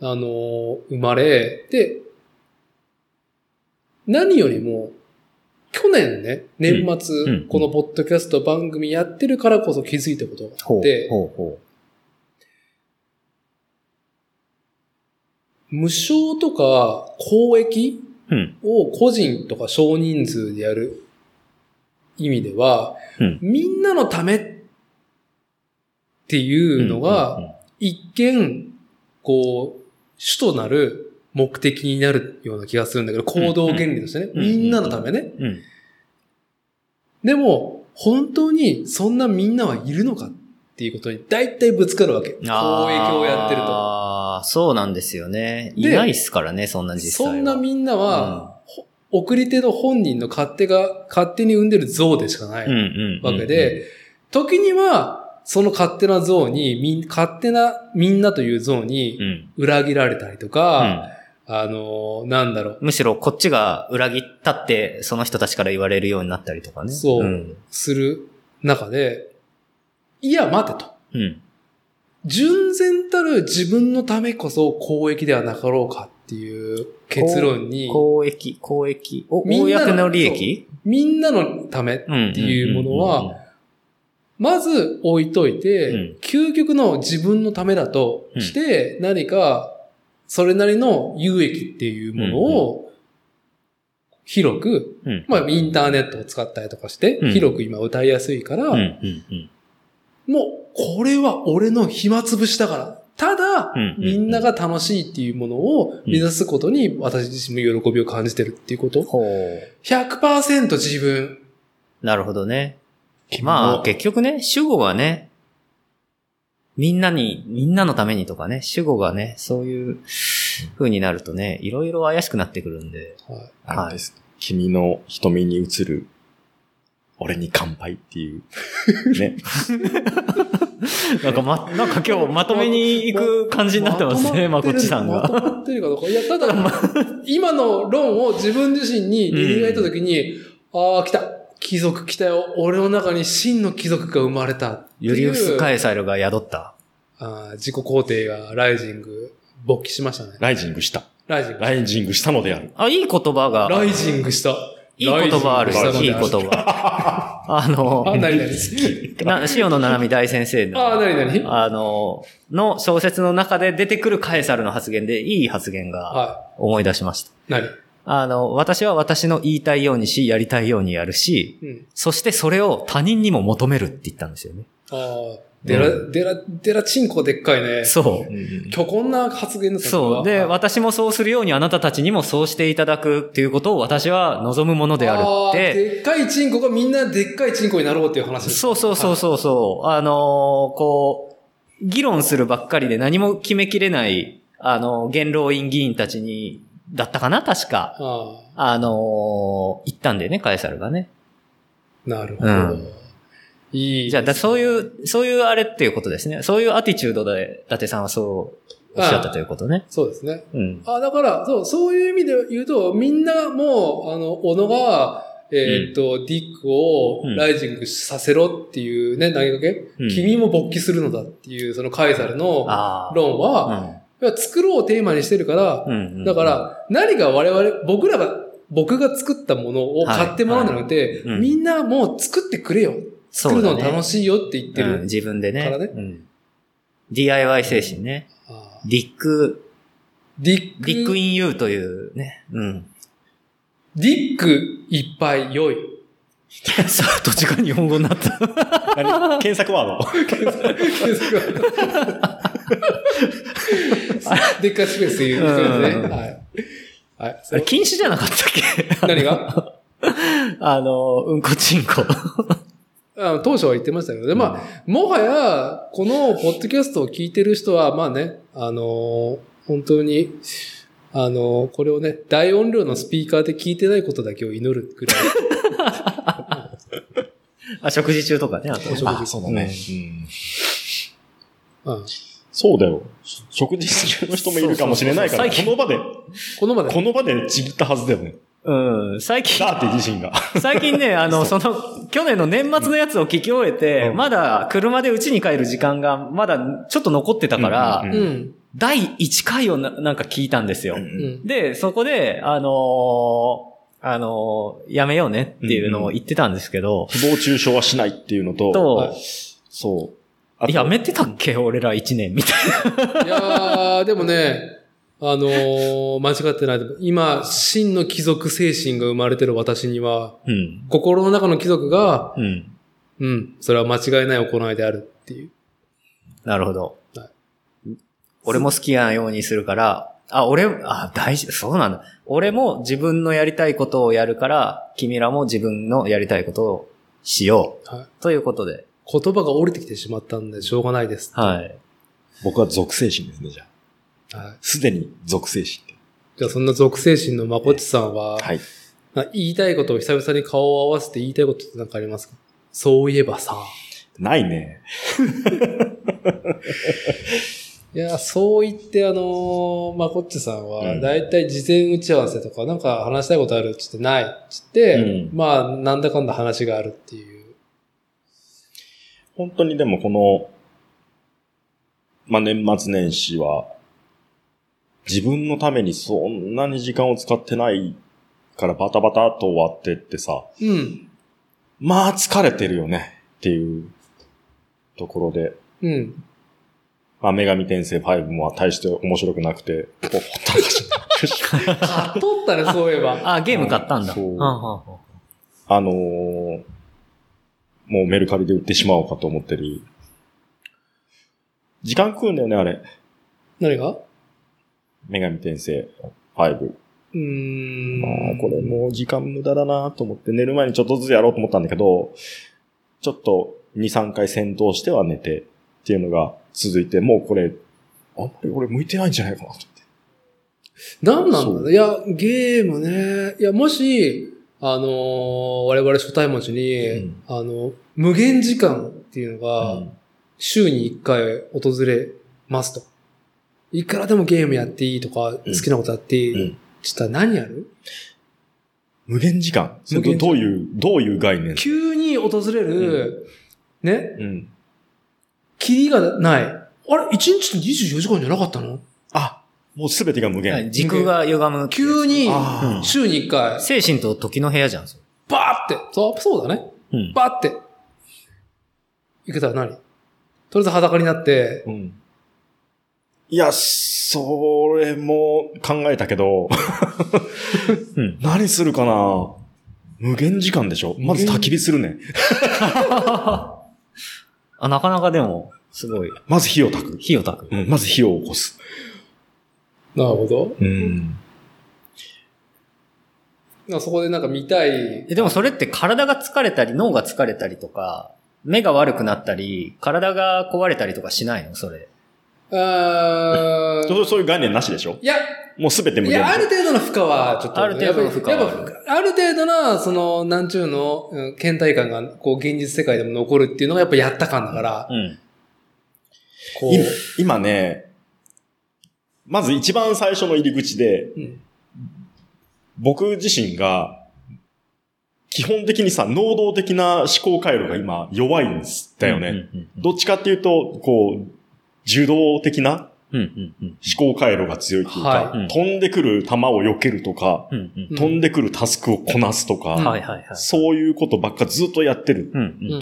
あの、生まれ、で、何よりも、去年ね、年末、うんうんこのポッドキャスト番組やってるからこそ気づいたことがあほうって、ほう。ほ無償とか公益。を個人とか少人数でやる意味では、うん。みんなのためっていうのが、一見、こう、主となる目的になるような気がするんだけど、行動原理としてね、うんみんなのためね。うん。でも、本当にそんなみんなはいるのかっていうことに大体ぶつかるわけ。公益をやってると。ああ、そうなんですよね。いでないっすからね、そんな実際は。そんなみんなは、ほ送り手の本人の勝手が、勝手に生んでる像でしかないうんうんうんわけで、時には、その勝手な像に、勝手なみんなという像うにん。裏切られたりとうか、ん。あのー、なんだろう、むしろこっちが裏切ったって、その人たちから言われるようになったりとかね。そうんする中で、いや、待てと。うん。純然たる自分のためこそ公益ではなかろうかっていう結論に、公益、公益。公の利益？みんなのため、うん。っていうものは、まず置いといて、うん究極の自分のためだとして、何か、それなりの有益っていうものを、広く、うんうん。まあ、インターネットを使ったりとかして、うん広く今歌いやすいから。もう、これは俺の暇つぶしだから。ただ、みんなが楽しいっていうものを目指すことに私自身も喜びを感じてるっていうこと。ほう。100%自分。なるほどね。君まあ、の結局ね、主語がね、みんなに、みんなのためにとかね、主語がね、そういう風になるとね、いろいろ怪しくなってくるんで。はいあれです。君の瞳に映る俺に乾杯っていう。ね。なんかま、なんか今日まとめに行く感じになってますね、まこっちさんまとが。まってるかどうか。いや、ただ、今の論を自分自身にリリーがいたときに、ああ、来た。貴族来たよ。俺の中に真の貴族が生まれた。ユリウス・カエサルが宿った。あー自己肯定がライジング、勃起しましたね。ライジングした。ライジング。ライジングしたのである。あ、いい言葉が、ライジングした。いい言葉あるライジングいい言葉。あの、あ、なになにな、塩野七海大先生の、あ、なになにあの、の小説の中で出てくるカエサルの発言で、いい発言がは思い出しました。い。なにあの、私は私の言いたいようにし、やりたいようにやるし、うん。そしてそれを他人にも求めるって言ったんですよね。ああ、デラ、デラ、デラチンコでっかいね。そう。虚婚な発言ですねそう。で、あ私もそうするようにあなたたちにもそうしていただくっていうことを私は望むものであるって。でっかいチンコがみんなでっかいチンコになろうっていう話です。そうそうそうそうそう。あのーこう、議論するばっかりで何も決めきれない、あの、元老院議員たちに、だったかな確か。ああのー言ったんだよね、カエサルがね。あ、なるほど。うんいい。じゃあ、だそういう、そういうあれっていうことですね。そういうアティチュードで、伊達さんはそうおっしゃったということね。そうですね。うん。あ、だから、そう、そういう意味で言うと、みんなもう、あの、小野が、えーっと、ディックをうんライジングさせろっていうね、投げかけ、うん君も勃起するのだっていう、そのカエサルの。論は、作ろうをテーマにしてるから、うん。うん。だか、ら、何が我々、僕らが、僕が作ったものを買ってもらうんじゃなくて、はいうんみんなもう作ってくれよ。作るの楽しいよって言ってる。自分でね。からねうん DIY 精神ね。あディック、ーディック、ディックインユーというね。うん。ディックいっぱい良い。さあ、どっちが日本語になった？何？検索ワード？でっかいスペース言う人ですね。うんはい。はい。あれ禁止じゃなかったっけ？何が？あの、うんこちんこ。あ当初は言ってましたけど、で、まあ、もはや、このポッドキャストを聞いてる人は、まあね、あのー本当に、あのーこれをね、大音量のスピーカーで聞いてないことだけを祈るぐらい。あ、食事中とかね、あと。お食事あ、そうだね。うんうんそうだよ。食事中の人もいるかもしれないから、この場で、この場で。この場でちぎったはずだよね。うん。最近、ダーティ自身が。最近ね、あの、その、去年の年末のやつを聞き終えて、うんまだ車で家に帰る時間がまだちょっと残ってたから、うんうん。第1回をななんか聞いたんですよ。うん。で、そこで、あのーあのーやめようねっていうのを言ってたんですけど、誹謗中傷はしないっていうのと、と、はいそう。やめてたっけ俺ら1年みたいいやー、でもね、あのー間違ってない。今、真の貴族精神が生まれてる私には、な。うん。心の中の貴族が、うん。うん、それは間違いない行いであるっていう。なるほどは。俺も好きなようにするから、あ、俺、あ、大事、そうなんだ。俺も自分のやりたいことをやるから、君らも自分のやりたいことをしよう。はいということで。言葉が降りてきてしまったんで、しょうがないです。はい。僕は属性心ですね、じゃあ。はい。すでに属性心って。じゃあ、そんな属性心のまこっちさんは、はい。な言いたいことを久々に顔を合わせて言いたいことって何かありますか？そういえばさ。ないね。いや、そう言って、あのーまこっちさんは、うんだいたい事前打ち合わせとか、なんか話したいことあるって言ってないって言って、うんまあ、なんだかんだ話があるっていう。本当にでもこの、まあ、年末年始は、自分のためにそんなに時間を使ってないからバタバタっと終わってってさ、うん。まあ疲れてるよねっていうところで、うん。まあ、女神転生5も大して面白くなくて、ほったらかしになっ買っとったね、そういえば。あ、ゲーム買ったんだ。そうあのーもうメルカリで売ってしまおうかと思ってる。時間食うんだよね、あれ。何が？女神転生5。うーん。まあ、これもう時間無駄だなと思って寝る前にちょっとずつやろうと思ったんだけど、ちょっと2、3回戦闘しては寝てっていうのが続いて、もうこれ、あんまり俺向いてないんじゃないかなと思って。何なんだ？ろういや、ゲームね。いや、もし、ああのー我々初対持ちに、うんあの、無限時間っていうのが、うん週に1回訪れますと。いくらでもゲームやっていいとか、好きなことやっていい。うんちょっと何やる？無限時間どういう、どういう概念？急に訪れる、ね、うん。キリがない。あれ ?1 日って24時間じゃなかったの？あ、もうすべてが無限。時空が歪む。急に週に1回、精神と時の部屋じゃん。バーって、そう、そうだね。うん。バーって、行けたら何？とりあえず裸になって、うん。いや、それも考えたけど、うん何するかな？無限時間でしょ？まず焚き火するね。あ、なかなかでも、すごい、まず火を焚く。火を焚く。うん、まず火を起こす。なるほど。うん。なそこでなんか見たい。えでもそれって体が疲れたり、脳が疲れたりとか、目が悪くなったり、体が壊れたりとかしないの？それ。あー そうそういう概念なしでしょ？いや、もうすべて無限いや、ある程度の負荷は、ちょっと、ある程度の負荷はやっぱやっぱある程度な、その、なんちゅうの、うん倦怠感が、こう、現実世界でも残るっていうのがやっぱやった感だから、うん。こう、今今ね、まず一番最初の入り口で、うん僕自身が、基本的にさ、能動的な思考回路が今弱いんですだよね。うんうんどっちかっていうと、こう、受動的な思考回路が強いっていうか、飛んでくる球を避けるとか、うん。うんうん飛んでくるタスクをこなすとか。そういうことばっかずっとやってるうんうん。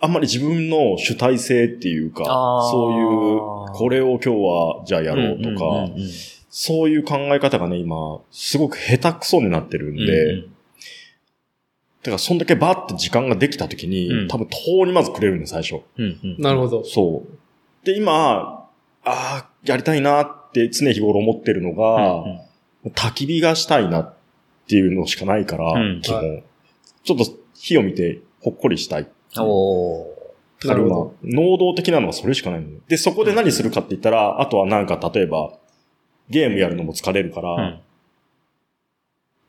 と、あんまり自分の主体性っていうか、そういう、これを今日はじゃあやろうとか、うんうんうんそういう考え方がね、今、すごく下手くそになってるんで、うんだからそんだけバーって時間ができた時に、うん多分遠にまずくれるんで、最初。うんうん。なるほど。そう。で、今、ああ、やりたいなって常日頃思ってるのうんが、うん焚き火がしたいなっていうのしかないから、うん基本、はちょっと火を見てほっこりしたい。おー。だから今なるほ、能動的なのはそれしかないのよで、そこで何するかって言ったら、あとはなんか例えば、ゲームやるのも疲れるから、うん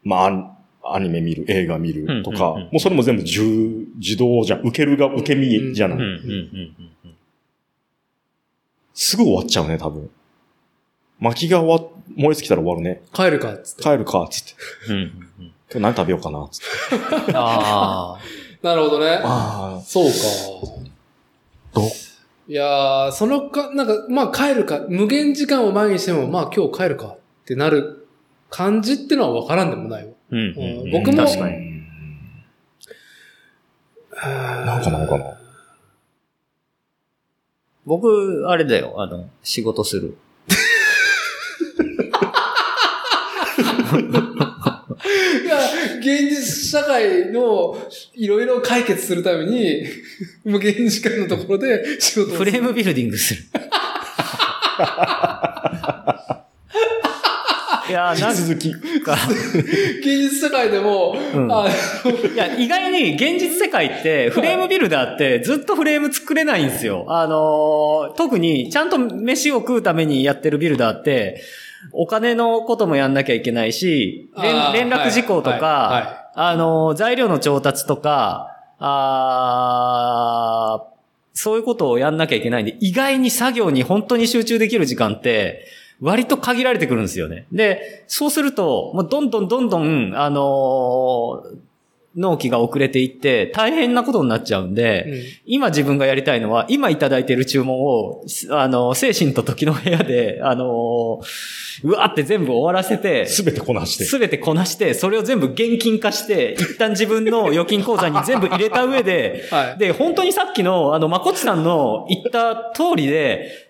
まあ、アニメ見る、映画見るとか、うんうんうんもうそれも全部自自動じゃん。受けるが受け身じゃない、うんうんうんうんすぐ終わっちゃうね、多分。薪が終わ、燃え尽きたら終わるね。帰るか、っつって。帰るか、つって。うんうんうん今日何食べようかな、つって。あなるほどね。ああ、そうか。ど、いやー、そのか、なんか、まあ帰るか、無限時間を前にしても、まあ今日帰るかってなる感じってのは分からんでもないわ。ーうんうんうん僕も確かに。なんかなのかな。僕、あれだよ、あの、仕事する。現実社会のいろいろ解決するために、無限時間のところで仕事をする。フレームビルディングする。いやー、なん続き。か、現実世界でも、うんあいや、意外に現実世界って、フレームビルダーってずっとフレーム作れないんですよ。あのー特にちゃんと飯を食うためにやってるビルダーって、お金のこともやんなきゃいけないし、連絡事項とか、はいはあのー材料の調達とか、あーそういうことをやんなきゃいけないんで、意外に作業に本当に集中できる時間って、割と限られてくるんですよね。で、そうすると、もうどんどんどんどん、あのー納期が遅れていって、大変なことになっちゃうんで、いうん今自分がやりたいのは、今いただいている注文を、すあの、精神と時の部屋で、あのうわーって全部終わらせて、すべてこなして。すべてこなして、それを全部現金化して、一旦自分の預金口座に全部入れた上で、はい。で、本当にさっきの、あの、まこちさんの言った通りで、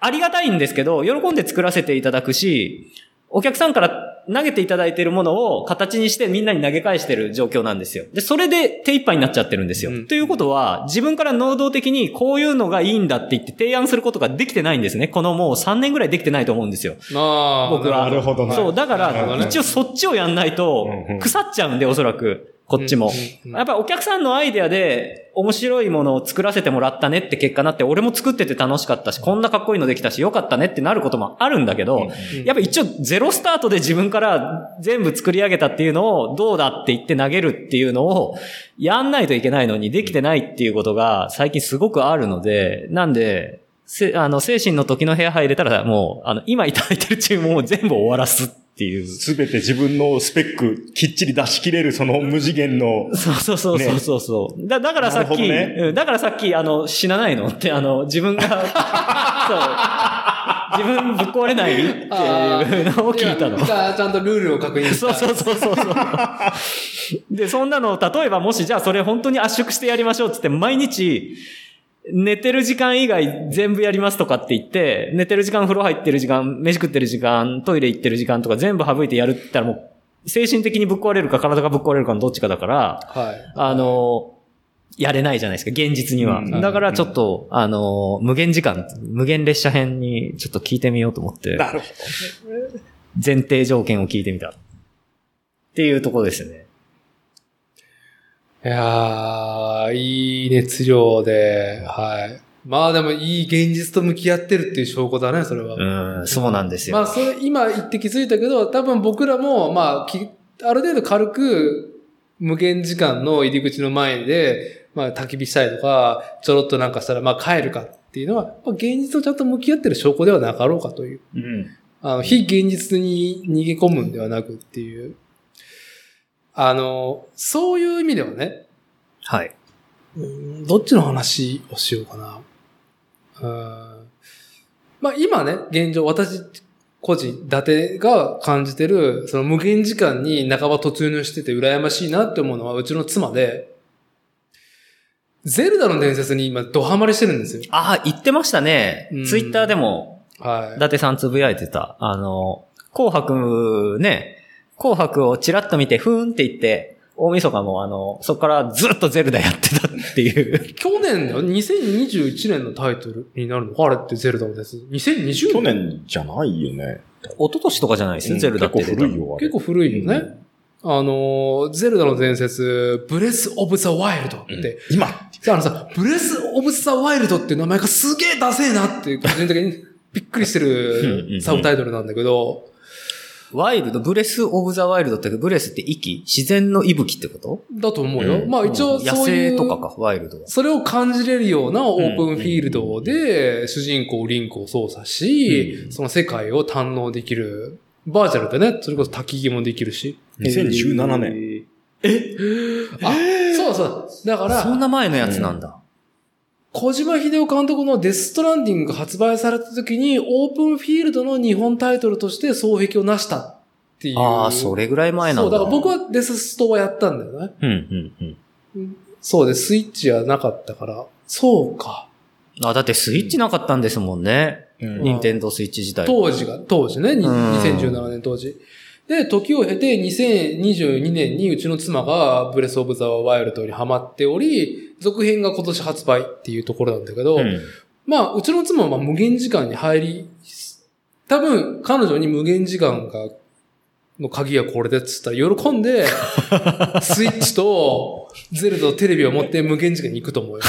ありがたいんですけど、喜んで作らせていただくし、お客さんから投げていただいているものを形にしてみんなに投げ返してる状況なんですよ。で、それで手一杯になっちゃってるんですよ。うんということは、自分から能動的にこういうのがいいんだって言って提案することができてないんですね。このもう3年ぐらいできてないと思うんですよ。あー僕はなるほどねそう、だから、一応そっちをやんないと腐っちゃうんで、おそらく。こっちも。やっぱりお客さんのアイデアで面白いものを作らせてもらったねって結果になって、俺も作ってて楽しかったし、こんなかっこいいのできたし、よかったねってなることもあるんだけど、うんやっぱ一応ゼロスタートで自分から全部作り上げたっていうのをどうだって言って投げるっていうのをやんないといけないのにできてないっていうことが最近すごくあるので、なんで、せあの、精神の時の部屋入れたらもう、あの、今いただいてる注文を全部終わらすっていう。すべて自分のスペックきっちり出し切れるその無次元の、そうそうそうそうそうそう、だ。だからさっき、ねうんだからさっき、あの、死なないのって、あの、自分が、そう、自分ぶっ壊れない？っていうのを聞いたの。やちゃんとルールを確認した。そうそうそうそうそう。で、そんなの、例えばもしじゃあそれ本当に圧縮してやりましょうって言って、毎日、寝てる時間以外全部やりますとかって言って、寝てる時間、風呂入ってる時間、飯食ってる時間、トイレ行ってる時間とか全部省いてやるって言ったらもう、精神的にぶっ壊れるか体がぶっ壊れるかのどっちかだから、はい。あの、やれないじゃないですか、現実には。うんだからちょっと、あの、無限時間、無限列車編にちょっと聞いてみようと思って。なるほ前提条件を聞いてみた。っていうところですね。いやー、いい熱量で、はい。まあでもいい現実と向き合ってるっていう証拠だね、それは。うん、そうなんですよ。まあそれ今言って気づいたけど、多分僕らも、まあき、ある程度軽く無限時間の入り口の前で、まあ焚き火したりとか、ちょろっとなんかしたら、まあ帰るかっていうのは、まあ、現実とちゃんと向き合ってる証拠ではなかろうかという。うん。あの、非現実に逃げ込むんではなくっていう。あの、そういう意味ではね、はい。うんどっちの話をしようかな。うんまあ今ね、現状私個人、伊達が感じてる、その無限時間に半ば突入してて羨ましいなって思うのはうちの妻で、ゼルダの伝説に今ドハマりしてるんですよ。ああ、言ってましたねうん。ツイッターでも、はい伊。達さんつぶやいてた。あの、紅白ね、紅白をチラッと見て、ふーんって言って、大晦日もあの、そこからずっとゼルダやってたっていう。去年の2021年のタイトルになるの？かあれってゼルダの伝説。2020去年じゃないよね。一昨年とかじゃないです？うんゼルダって結構古いよ。結構古いよね。あの、ゼルダの伝説、ブレス・オブ・ザ・ワイルドって、今あのさ、ブレス・オブ・ザ・ワイルドっていう名前がすげえダセえなって、個人的にびっくりしてうんうんるサブタイトルなんだけど、ワイルド、ブレス・オブ・ザ・ワイルドって、ブレスって息？自然の息吹ってこと？だと思うよ。うんまあ一応野そういう、生とかか、ワイルドは。それを感じれるようなオープンフィールドで、主人公リンクを操作し、うんその世界を堪能できる。バーチャルでね、それこそ焚き木もできるし。2017年。あ、そうだそうだ。だから、そんな前のやつなんだ。小島秀夫監督のデストランディングが発売された時に、オープンフィールドの日本タイトルとして双璧を成したっていう。ああ、それぐらい前なんだ。そう、だから僕はデスストはやったんだよね。うん、うん、うん。そうで、スイッチはなかったから。そうか。あ、だってスイッチなかったんですもんね。うんニンテンドースイッチ自体。当時が、当時ね、にうん2017年当時。で、時を経て2022年にうちの妻がブレスオブザワイルドにハマっており、続編が今年発売っていうところなんだけど、うん。まあ、うちの妻はまあ無限時間に入り、多分、彼女に無限時間が、の鍵はこれでっつったら喜んで、スイッチとゼルダとテレビを持って無限時間に行くと思うよ。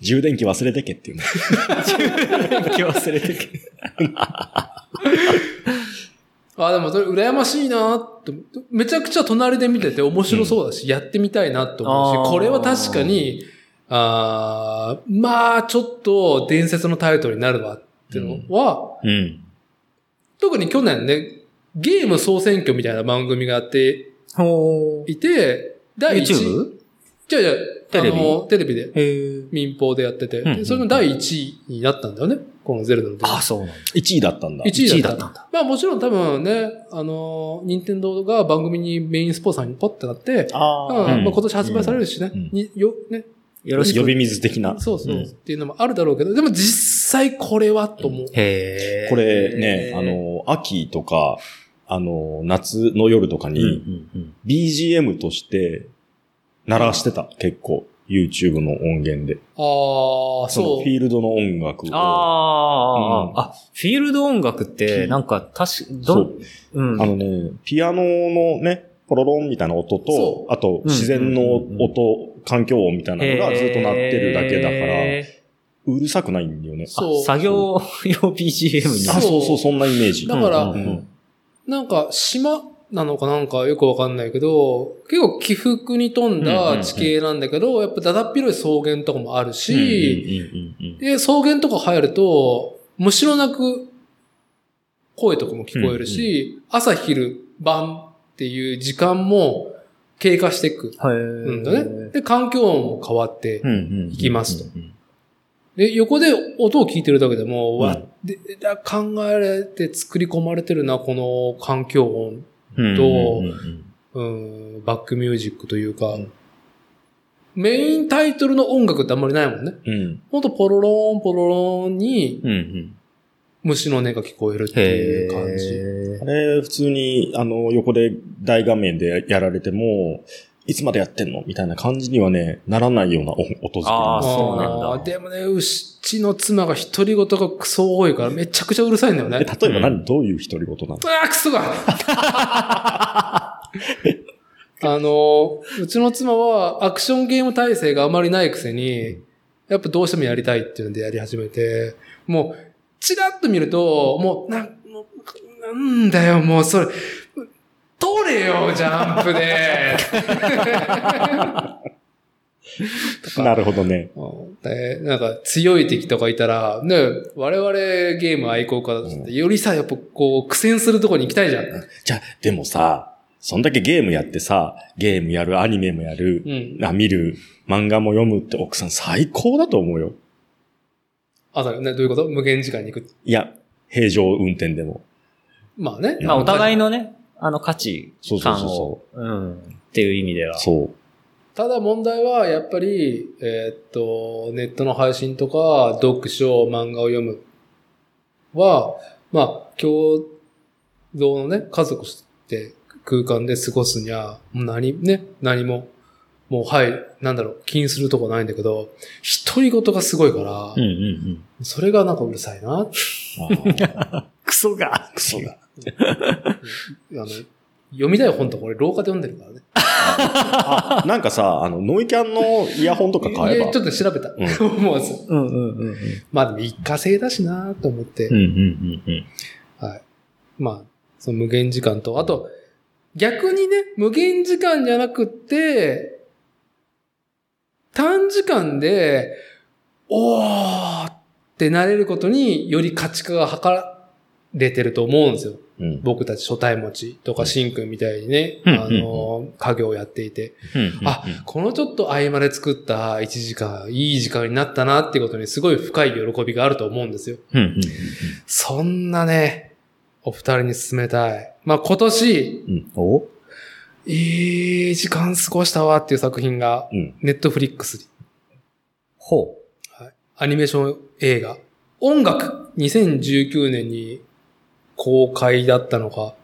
充電器忘れてけっていうね。気忘れてけ。あ、でもそれ羨ましいなって、めちゃくちゃ隣で見てて面白そうだし、やってみたいなと思うし、これは確かに、あーまあ、ちょっと伝説のタイトルになるわっていうのは、うん。特に去年ね、ゲーム総選挙みたいな番組があってほいて、第一 YouTube? じゃあじゃあテレビ？テレビで。民放でやってて、それの第1位になったんだよね。このゼルダの伝説あ、そうなんだ。1位だったんだ。1 1位位だった。んだ。まあもちろん多分ね、あの、任天堂が番組にメインスポンサーにポッてなって、あうんうんまあ、今年発売されるしね、うんによ、ね、よろしく。呼び水的な。そうそう、うんっていうのもあるだろうけど、でも実際これはと思う。へえ。これね、あ、の、秋とか、あの、夏の夜とかに。BGM として鳴らしてた、結構。YouTube の音源で。ああ、そうフ。ィールドの音楽を。ああ、うんあ、フィールド音楽って、なんか、確か、どん、うん。あのね、ピアノのね、ポロロンみたいな音とそ、あと自然の音、環境音みたいなのがずっと鳴ってるだけだから、へうるさくないんだよね。そうー作業用 BGM になあ、る。そうそう、そんなイメージ。だからうんうんうんなんか、島なのかなんかよくわかんないけど、結構起伏に富んだ地形なんだけど、やっぱだだっ広い草原とかもあるし、うんうんうんうんで、草原とか入ると、虫の鳴く声とかも聞こえるし、朝昼晩っていう時間も経過していくはい。んだね。で、環境音も変わって、うんうんうん。行きますとうんうんで、横で音を聞いてるだけでも、うんわでだ考えられて作り込まれてるな、この環境音、うん。とうんうんうん、バックミュージックというか、うんメインタイトルの音楽ってあんまりないもんね。うん。ほんとポロロンポロロンにうんうん。虫の音が聞こえるっていう感じ。へあれ、普通に、あの、横で大画面でやられても、いつまでやってんの？みたいな感じにはね、ならないような音音作りあーですそうなんだ。でもね、うちの妻が独り言がクソ多いからめちゃくちゃうるさいんだよね。え例えば何、どういう独り言なの？あー、クソが。あの、うちの妻はアクションゲーム体制があまりないくせに、やっぱどうしてもやりたいっていうのでやり始めて、もう、チラッと見ると、もう、な、もうなんだよ、もうそれ、取れよ、ジャンプで。なるほどね。うんでなんか強い敵とかいたら、ね、我々ゲーム愛好家だとして、よりさ、やっぱこう苦戦するところに行きたいじゃん。じゃあ、でもさ、そんだけゲームやってさ、ゲームやる、アニメもやる、うん。あ見る、漫画も読むって奥さん最高だと思うよ。あ、だね、どういうこと？無限時間に行く。いや、平常運転でも。まあね。まあ、お互いの。のね、あの価値そうそう観をそ、うん、っていう意味では。そう。ただ問題は、やっぱり、えーっと、ネットの配信とか、読書、漫画を読むは、まあ、共同のね、家族して空間で過ごすには、何、ね、何も、もう、はい、なんだろう、気にするとこないんだけど、独り言がすごいから、うんうんうん。それがなんかうるさいな。クソが。クソが。あの、読みたい本とか俺廊下で読んでるからね。あ、なんかさ、あの、ノイキャンのイヤホンとか買えばちょ。っと調べた。う思わず。うんうんうんうん。まあでも一過性だしなと思って。うんうんうんうん。はい。まあ、その無限時間と、あと、逆にね、無限時間じゃなくって、短時間で、おーってなれることにより価値化が図れてると思うんですよ。うん。僕たち初対持ちとか、しん。くんみたいにね、うん。あの、家業をやっていて、あ、このちょっと合間で作った1時間、いい時間になったなっていうことにすごい深い喜びがあると思うんですよ。そんなね、お二人に勧めたい。まあ、今年、いい時間過ごしたわっていう作品が、うん。ネットフリックスに、ほはい、アニメーション映画、音楽、2019年に公開だったのか、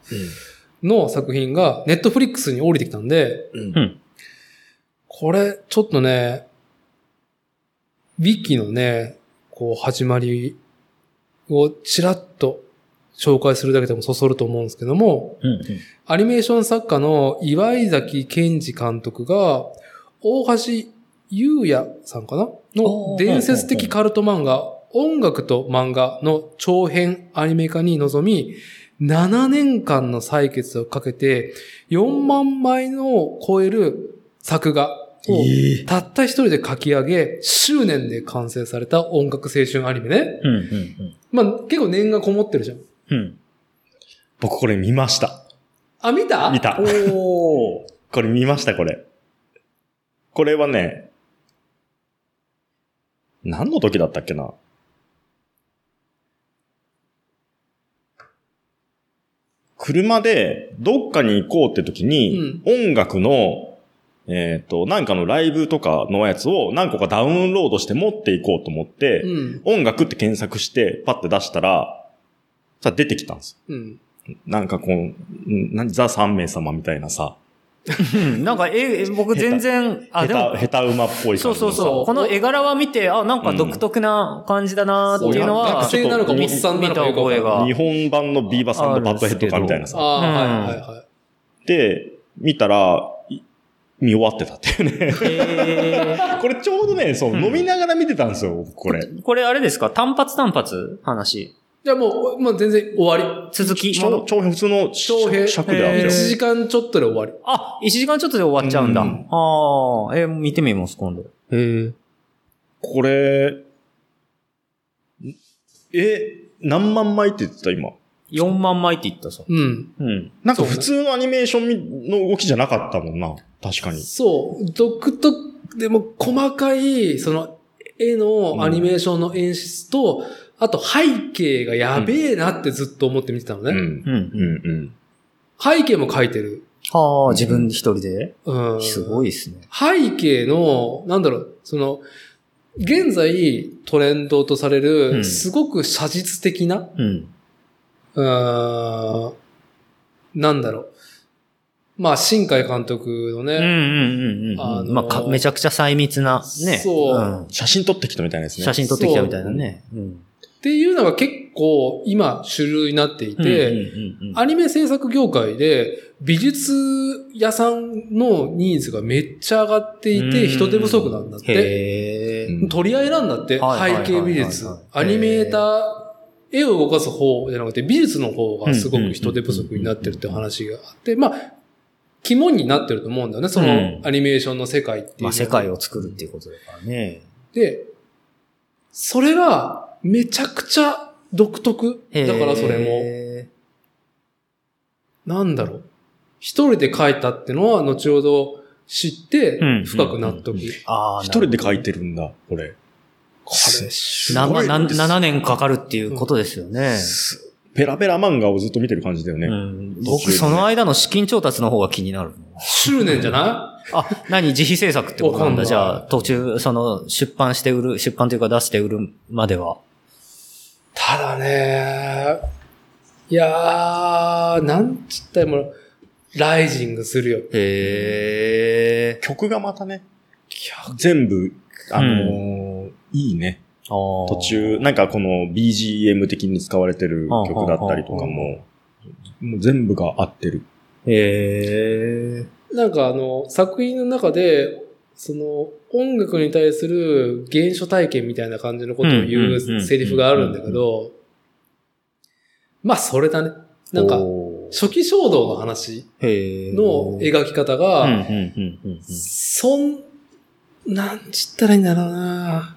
の作品がネットフリックスに降りてきたんで、うん。うんこれ、ちょっとね、ウィキのね、こう、始まりをちらっと紹介するだけでもそそると思うんですけども、う。うんうん。アニメーション作家の岩井崎健二監督が、大橋優也さんかなの伝説的カルト漫画、音楽と漫画の長編アニメ化に臨み、7年間の採決をかけて、4万枚の超える作画をええたった一人で書き上げ、執念で完成された音楽青春アニメね。うんうんまあ結構念がこもってるじゃん。うん。うん。僕これ見ました。あ、見た？見た。おー。これ見ました、これ。これはね、何の時だったっけな？車でどっかに行こうって時に、音楽の、えっ、と、なんかのライブとかのやつを何個かダウンロードして持っていこうと思って、うん。音楽って検索してパッて出したら、さ、出てきたんです。うん。なんかこう、ザ三名様みたいなさ、うんなんか、え、僕全然、あ、でも下手、、下手馬っぽい感じそうそうのさそう。この絵柄は見て、あ、なんか独特な感じだなっていうのは、学生なのか、おっさんなのか日本版のビーバーサンドバッドヘッドかみたいなさ。ああ、うんはいはいはい。で、見たら、い見終わってたっていうね。へ これちょうどね、そう、うん飲みながら見てたんですよ、これ。ーこれあれですか？単発単発？話。いや、もう、もう全然終わ続き長。長編、普通の尺であったより。1。時間ちょっとで終わり。あ、1時間ちょっとで終わっちゃうんだ。うんああ、えー見てみます、今度。へえ。これ、え、何万枚って言ってた今？4万枚って言ったさ。うん。うん。なんか普通のアニメーションの動きじゃなかったもんな。確かに。そう。独特、でも細かい、その、絵のアニメーションの演出と、あと背景がやべえなってずっと思って見てたのね。うん。うん。うんうん。背景も描いてる。はあ、自分一人で？うん。すごいですね。背景の、なんだろう、その、現在トレンドとされうる、んすごく写実的な、うん。うーんなんだろう。まあ、新海監督のね、うんうんうんうん。あのーまあか、めちゃくちゃ細密なね。そうん写真撮ってきたみたいなですね。写真撮ってきたみたいなね。うん。っていうのが結構今主流になっていて、うんうんうんうんアニメ制作業界で美術屋さんのニーズがめっちゃ上がっていて人手不足なんだって。取り合いなんだって、背景美術はい。アニメーター、絵を動かす方じゃなくて美術の方がすごく人手不足になってるって話があって、まあ、肝になってると思うんだよね、そのうんアニメーションの世界っていうのは。まあ、世界を作るっていうことだからね。で、それがめちゃくちゃ独特。だからそれも、なんだろう。一人で書いたってのは後ほど知ってうん深く納得。ああ、一人で書いて。てるんだ、これ。これ、すな、まあ、なごいです7年かかるっていうことですよね。すペラペラ漫画をずっと見てる感じだよね。うん、僕、ねその間の資金調達の方が気になる。執念じゃなあ、何？自費制作ってことなんだ。じゃあ、途中、その、出版して売る、出版というか出して売るまでは。ただね、いやー、なんつったらもう、ライジングするよ。へえ。曲がまたね、全部、あのーいいね。途途中、なんかこの BGM 的に使われてる曲だったりとかも、もう全部が合ってる。へえ。なんかあの、作品の中で、その、音楽に対する原初体験みたいな感じのことを言うセリフがあるんだけど、まあそれだね。なんか、初期衝動の話。の描き方うん、が。そん、なんちったらいいんだろうな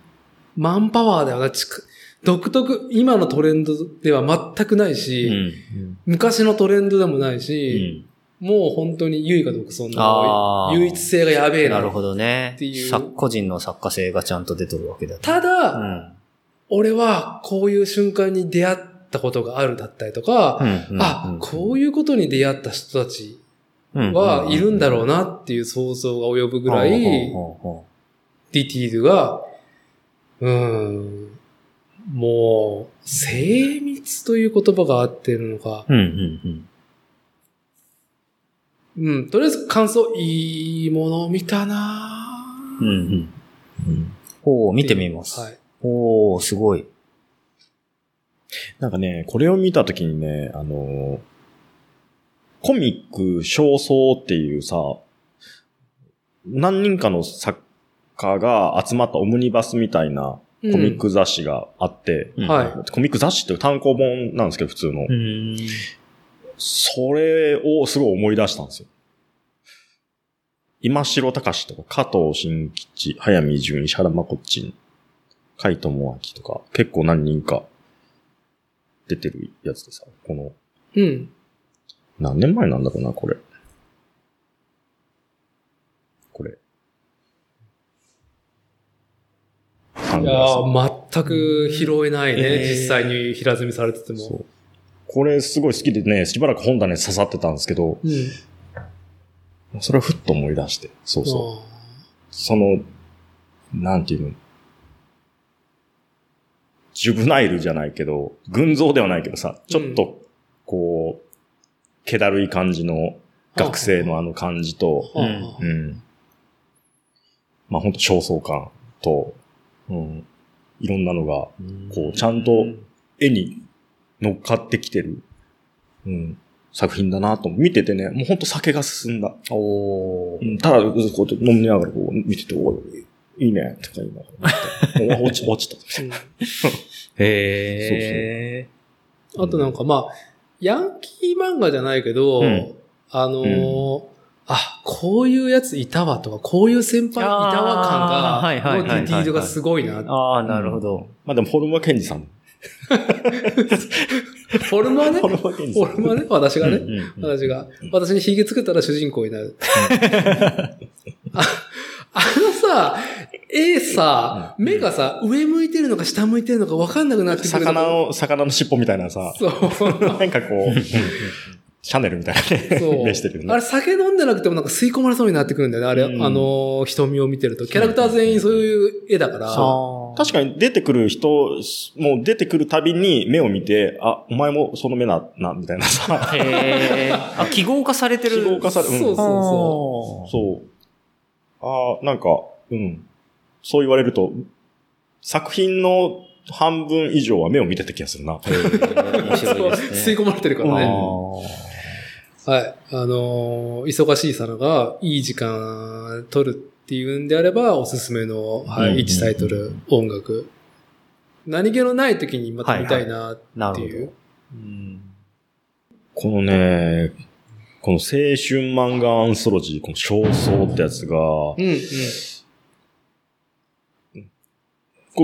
マンパワーだよな。ちく独特、今のトレンドでは全くないし、うん。昔のトレンドでもないうん。し、もう本当に唯我独尊の唯一性がやべえな。なるほどねっていう。作個人の作家性がちゃんと出とるわけだ。ただ、うん。俺はこういう瞬間に出会ったことがあるだったりとか、うんあ、こういうことに出会った人たちうんはいるんだろうなっていう想像が及ぶぐらい、ディティールが、うーん、もう、精密という言葉が合ってるのか。ううん、うん、うん、とりあえず感想、いいものを見たなぁうん。うん、うん。うんほう、見てみます。はい。おー、すごい。なんかね、これを見たときにね、あのーコミック焦燥っていうさ、何人かの作家が集まったオムニバスみたいなコミック雑誌があって、うんはいコミック雑誌って単行本なんですけど、普通の。うん。それをすごい思い出したんですよ。今城隆とか、加藤新吉、早見純、石原まこっちん、海智明とか、結構何人か出てるやつでさ、この、うん。何年前なんだろうな、これ。これ。いやー全く拾えないね、えー実際に平積みされてても。これすごい好きでね、しばらく本棚に刺さってたんですけど、うん。それをふっと思い出して、そうそう。その、なんていうの、ジュブナイルじゃないけど、群像ではないけどさ、ちょっと、こう、気だるい感じの学生のあの感じと、うんうん。まあ本当焦燥感と、うん。いろんなのが、こう、ちゃんと絵に乗っかってきてる。うん。作品だなと見ててね、もうほんと酒が進んだ。おーうんただ、こうやって飲みながらこう見てて、おい、いいね、とか言いながら見て。もう落ち、落ちた。うんへあとなんかまあ、ヤンキー漫画じゃないけど、うんあのーあ、こういうやついたわとか、こういう先輩いたわあーはいはい感が、はいはいのディティールがすごいな。ー。ああ、なるほど。まあでも、ホルマケンジさん。フォルムはね、ホフ。ォルムはね、私がね、うんうんうん私が、私に髭作ったら主人公になる。ああのさ、絵さ、うん目がさ、上向いてるのか下向いてるのか分かんなくなってくる。魚を、魚の尻尾みたいなさ、そう。なんかこう、シャネルみたいなね、そう。目してるよね。あれ酒飲んでなくてもなんか吸い込まれそうになってくるんだよね。あれ、うんあの、瞳を見てると。キャラクター全員そういう絵だから。そ確かに出てくる人、もう出てくるたびに目を見て、あ、お前もその目な、な、みたいなさ、へえ。あ、記号化されてる。記号化され、うんそうそうそそう。ああ、なんか、うん。そう言われると、作品の半分以上は目を見てた気がするな。面白いですね。吸い込まれてるからあね。ーはい。あのー忙しい皿がいい時間取るっていうんであれば、おすすめの、はい、うんうんうん1タイトル、音楽。何気のない時にまた見たいなっなるほていう。ど。うんこのね、この青春漫画アンソロジー、この焦燥ってやつが、こうんうん。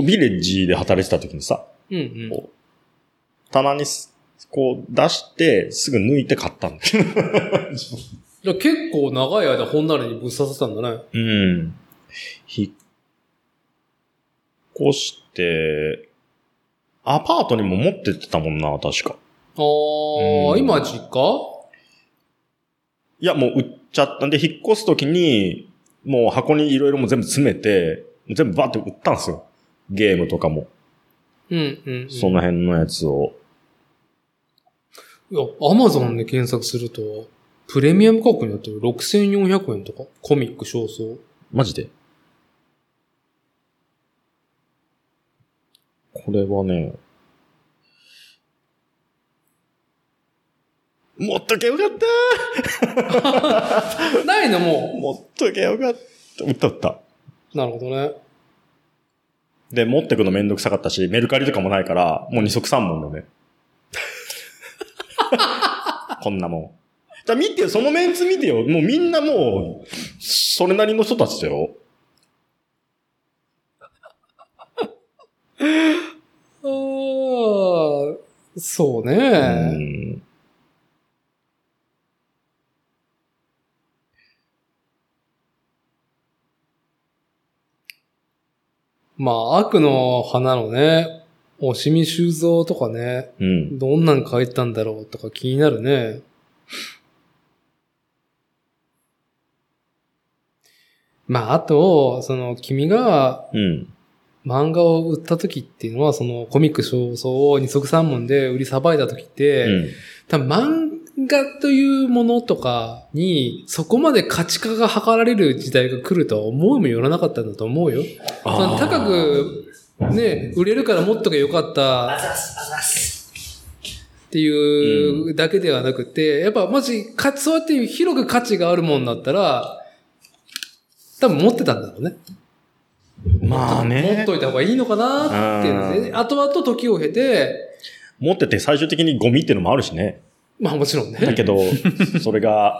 うビレッジで働いてた時にさ、うんうん。こう棚にすこう出して、すぐ抜いて買ったんだ 結構長い間本棚にぶっ刺さったんだね。うん。引っ越して、アパートにも持ってってたもんな、確か。あー、うん今実家？いや、もう売っちゃったんで、引っ越すときに、もう箱にいろいろも全部詰めて、全部バーって売ったんですよ。ゲームとかも。うんうん、うん。その辺のやつを。いや、アマゾンで検索すると、プレミアム価格になってる6400円とか、コミック少々。マジで？これはね、持っとけよかった ないのも持っとけよかった。売った売った。う。なるほどね。で、持ってくのめんどくさかったし、メルカリとかもないから、もう二足三門だね。こんなもん。じゃあ見てよ、そのメンツ見てよ。もうみんなもう、それなりの人たちだよ。ああ、そううね。ん。まあ、悪の花のね、押見修造とかね、うん。どんなん書いたんだろうとか気になるね。まあ、あと、その、君がうん。漫画を売った時っていうのは、そのコミック少々を二足三門で売りさばいた時って、うん。多分漫画というものとかに、そこまで価値化が図られる時代が来るとは思いもよらなかったんだと思うよ。高く、ね、売れるから持っとけよかったっていうだけではなくて、やっぱもし、かそうやって広く価値があるもんだったら、多分持ってたんだろうね。まあ持っね。といた方がいいのかなっていうので、うん後々時を経て、持ってて最終的にゴミっていうのもあるしね。まあもちろんね。だけど、それが、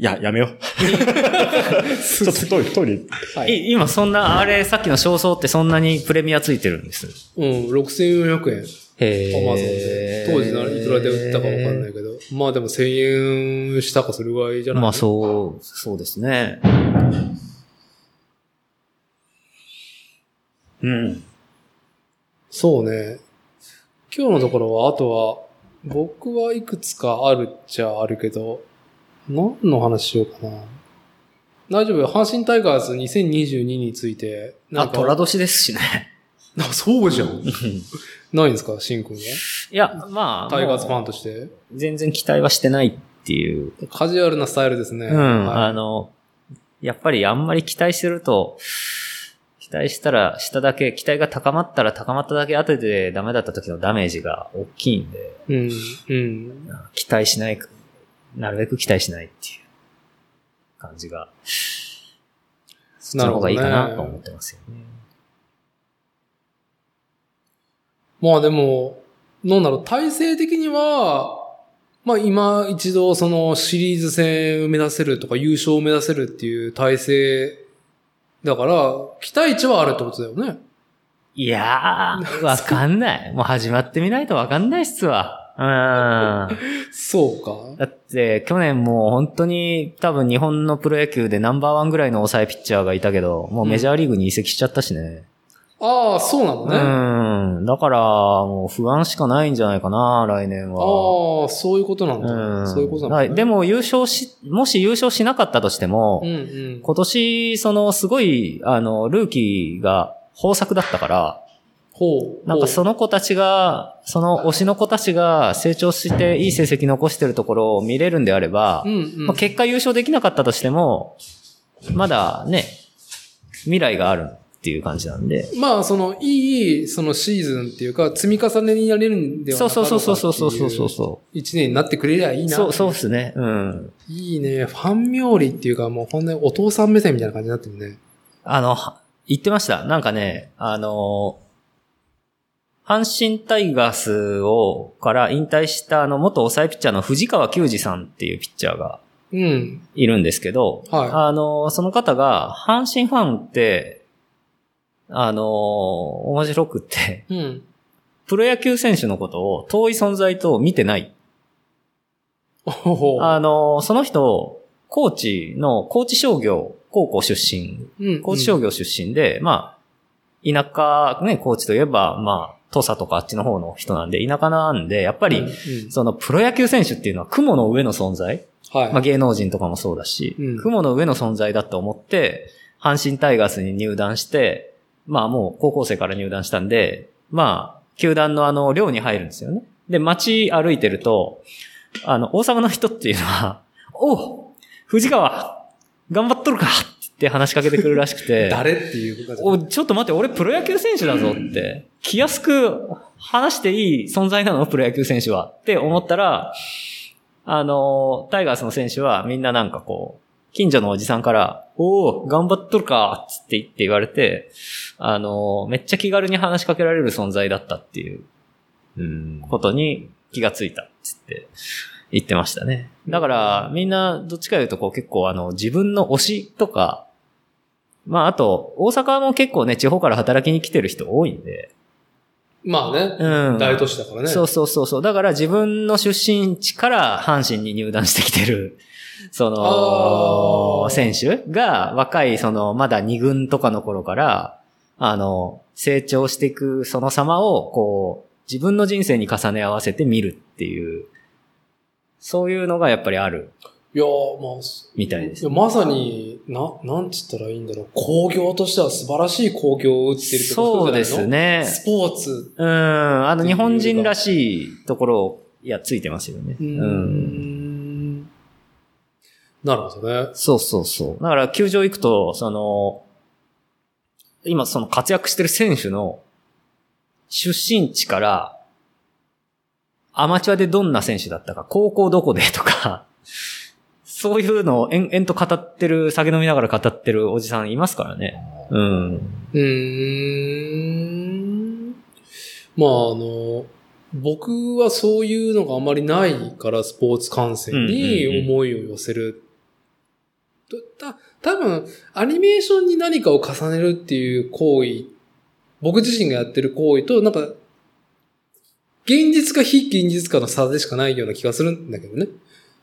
いや、やめよう。ちょっとトイレ、トイレ。はいい今そんな、あれ、さっきの焦燥ってそんなにプレミアついてるんです。うん、6400円。へアマゾンで。当時ないくらで売ったかわかんないけど。まあでも1000円したかそれぐらいじゃない？まあそう、そうですね。うん。そうね。今日のところは、あとは、僕はいくつかあるっちゃあるけど、何の話しようかな。大丈夫？阪神タイガース2022について。あ、か虎年ですしね。あそうじゃん。ないんですか、シン君は？いや、まあ、タイガースファンもとして。う全然期待はしてないっていう。カジュアルなスタイルですね。うん、はいあの、やっぱりあんまり期待してると、期待したら、しただけ、期待が高まったら高まっただけ後でダメだった時のダメージが大きいんで、うん。うん。期待しない、なるべく期待しないっていう感じが、そっちの方がいいかなと思ってますよね。まあでも、なんだろう、体制的には、まあ今一度そのシリーズ戦を目指せるとか優勝を目指せるっていう体制だから、期待値はあるってことだよね。いやー、わかんない。もう始まってみないとわかんないっすわ。うん。そうか。だって、去年もう本当に多分日本のプロ野球でナンバーワンぐらいの抑えピッチャーがいたけど、もうメジャーリーグに移籍しちゃったしね。ああ、そうなのね。うん。だから、もう不安しかないんじゃないかな、来年は。ああ、そういうことなんだ。うん。そういうことなんだ、はいでも優勝し、もし優勝しなかったとしても、うんうん。今年、その、すごい、あの、ルーキーが豊作だったから、ほう。なんかその、の子たちが、その推しの子たちが成長していい成績残してるところを見れるんであれば、うんうん。まあ、結果優勝できなかったとしても、まだね、未来があるっていう感じなんで。まあ、その、いい、そのシーズンっていうか、積み重ねになれるんではなそうかろそうそううかっていうそうそうそうそ一年になってくれりゃいいうな。そう、そうっすね。うん。いいね。ファン冥利っていうか、もうほんとにお父さん目線みたいな感じになってるね。あの、は言ってました。なんかね、あの、阪神タイガースを、から引退したあの、元抑えピッチャーの藤川球児さんっていうピッチャーがうん。いるんですけど、はいあの、その方が、阪神ファンって、あの、面白くって、うん。プロ野球選手のことを遠い存在と見てない。あの、その人、高知の高知商業高校出身、うん。高知商業出身で、まあ、田舎、ね、高知といえば、まあ、土佐とかあっちの方の人なんで、田舎なんで、やっぱり、そのプロ野球選手っていうのは雲の上の存在はい。まあ芸能人とかもそうだし、うん雲の上の存在だと思って、阪神タイガースに入団して、まあもう高校生から入団したんで、まあ、球団のあの、寮に入るんですよね。で、街歩いてると、あの、大阪の人っていうのは、おう藤川頑張っとるかって話しかけてくるらしくて、誰っていうことお、ちょっと待って、俺プロ野球選手だぞって、気安く話していい存在なの？プロ野球選手は。って思ったら、あの、タイガースの選手はみんななんかこう、近所のおじさんから、おお頑張っとるかつって言って言われて、あの、めっちゃ気軽に話しかけられる存在だったっていううん。ことに気がついたっつって言ってましたね。だから、みんなどっちかというとこう結構あの、自分の推しとか、まああと、大阪も結構ね、地方から働きに来てる人多いんで、まあね。うん。大都市だからね。そうそうそうそう。だから自分の出身地から阪神に入団してきてる、そあの、ー選手が若い、その、まだ二軍とかの頃から、あの、成長していくその様を、こう、自分の人生に重ね合わせて見るっていう、そういうのがやっぱりあるいやーまあ、みたいですいや、。まさに、な、なんつったらいいんだろう。工業としては素晴らしい工業を打ってるってことそうですね。スポーツ。うん。あの、日本人らしいところを、いや、ついてますよね。うーん。なるほどね。そうそうそう。だから、球場行くと、その、今その活躍してる選手の出身地から、アマチュアでどんな選手だったか、高校どこでとか、そういうのを延々と語ってる、酒飲みながら語ってるおじさんいますからね。うん。うーん。まあ、あの、僕はそういうのがあまりないから、スポーツ観戦に思いを寄せる。た、多分、アニメーションに何かを重ねるっていう行為、僕自身がやってる行為と、なんか、現実か非現実かの差でしかないような気がするんだけどね。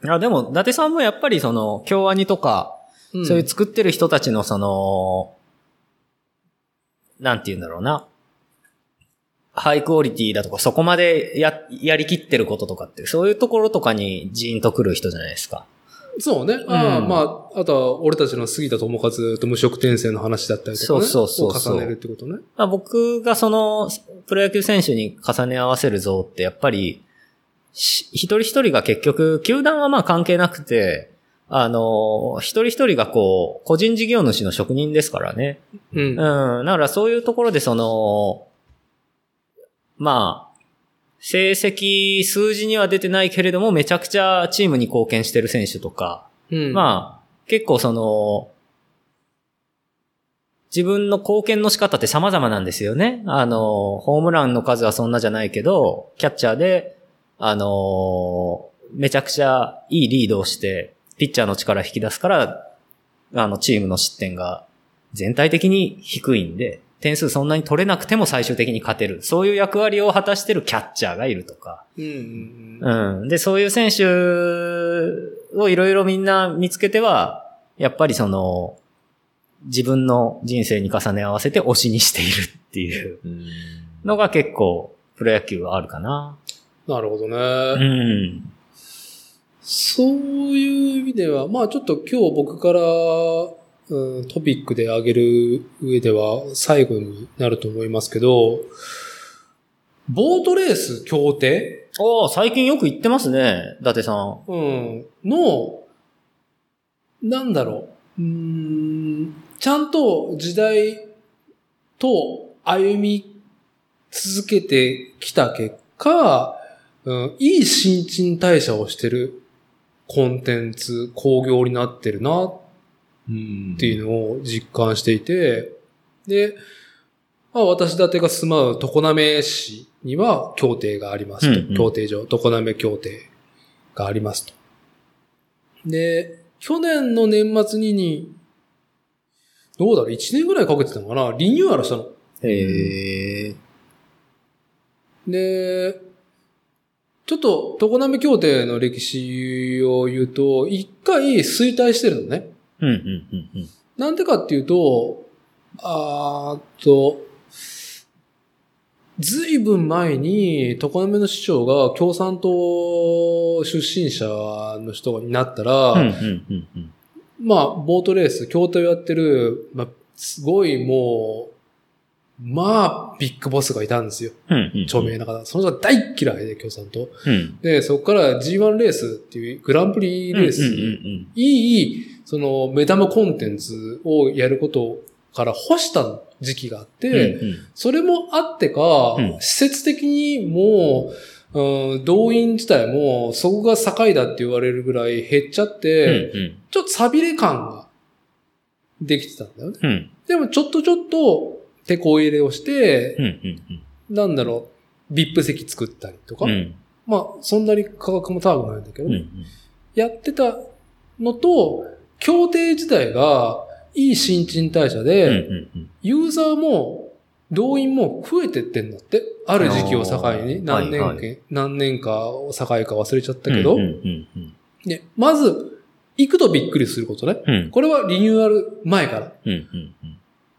あでも、伊達さんもやっぱりその、京アニとか、んそういう作ってる人たちのその、なんて言うんだろうな。ハイクオリティだとか、そこまでや、やりきってることとかって、そういうところとかにジーンと来る人じゃないですか。そうね。ああ、うんまあ、あとは俺たちの杉田智和と無職転生の話だったりとかね。そうそうそう重ねるってことね。まあ、僕がその、プロ野球選手に重ね合わせる像って、やっぱり、し一人一人が結局、球団はまあ関係なくて、あの、一人一人がこう、個人事業主の職人ですからね。うん。うん。だからそういうところでその、まあ、成績、数字には出てないけれども、めちゃくちゃチームに貢献してる選手とか、うん。まあ、結構その、自分の貢献の仕方って様々なんですよね。あの、ホームランの数はそんなじゃないけど、キャッチャーで、あの、めちゃくちゃいいリードをして、ピッチャーの力引き出すから、あの、チームの失点が全体的に低いんで、点数そんなに取れなくても最終的に勝てる。そういう役割を果たしてるキャッチャーがいるとか。うんうんうん。うん。で、そういう選手をいろいろみんな見つけては、やっぱりその、自分の人生に重ね合わせて推しにしているっていううんのが結構、プロ野球はあるかな。なるほどうね。ん。そういう意味では、まあちょっと今日僕から、うん、トピックで挙げる上では最後になると思いますけど、ボートレース協定？ああ、最近よく言ってますね、伊達さん。うん。の、なんだろう。うーん、ちゃんと時代と歩み続けてきた結果、うん、いい新陳代謝をしてるコンテンツ、工業になってるなっうんていうのを実感していて、で、まあ、私立てが住まう常滑市には協定がありますと。うんうん協定上、常滑協定がありますと。で、去年の年末にに、どうだろう、1年ぐらいかけてたのかな？リニューアルしたの。へえ。で、ちょっと常滑協定の歴史を言うと、一回衰退してるのね。うん、うん、うん、うん。なんでかっていうと、あーっと、ずいぶん前に、常滑の市長が共産党出身者の人になったら、うん、うん、うん、うん。まあ、ボートレース、協定をやってる、まあ、すごいもう、まあ、ビッグボスがいたんですよ。うん、うん。著名な方。その人が大嫌いで、共産党。うん。で、そこから G1 レースっていうグランプリレース、うん、うん、いい、その、目玉コンテンツをやることから干した時期があって、うん、うん。それもあってか、うん施設的にもう、うん動員自体も、そこが境だって言われるぐらい減っちゃって、うん、ちょっと寂れ感ができてたんだよね。うん。うん、でもちょっとちょっと手こ入れをしてうん、、うん。なんだろう、VIP 席作ったりとか、うん、まあ、そんなに価格も高くないんだけどね、うん。やってたのと、協定自体がいい新陳代謝うん、で、うん。ユーザーも動員も増えてってんだって。ある時期を境に、何年か、はいは何年かを境か忘れちゃったけど、うん、うん、うん。で、まず、行くとびっくりすることね。うん、これはリニューアル前から。うん、うん。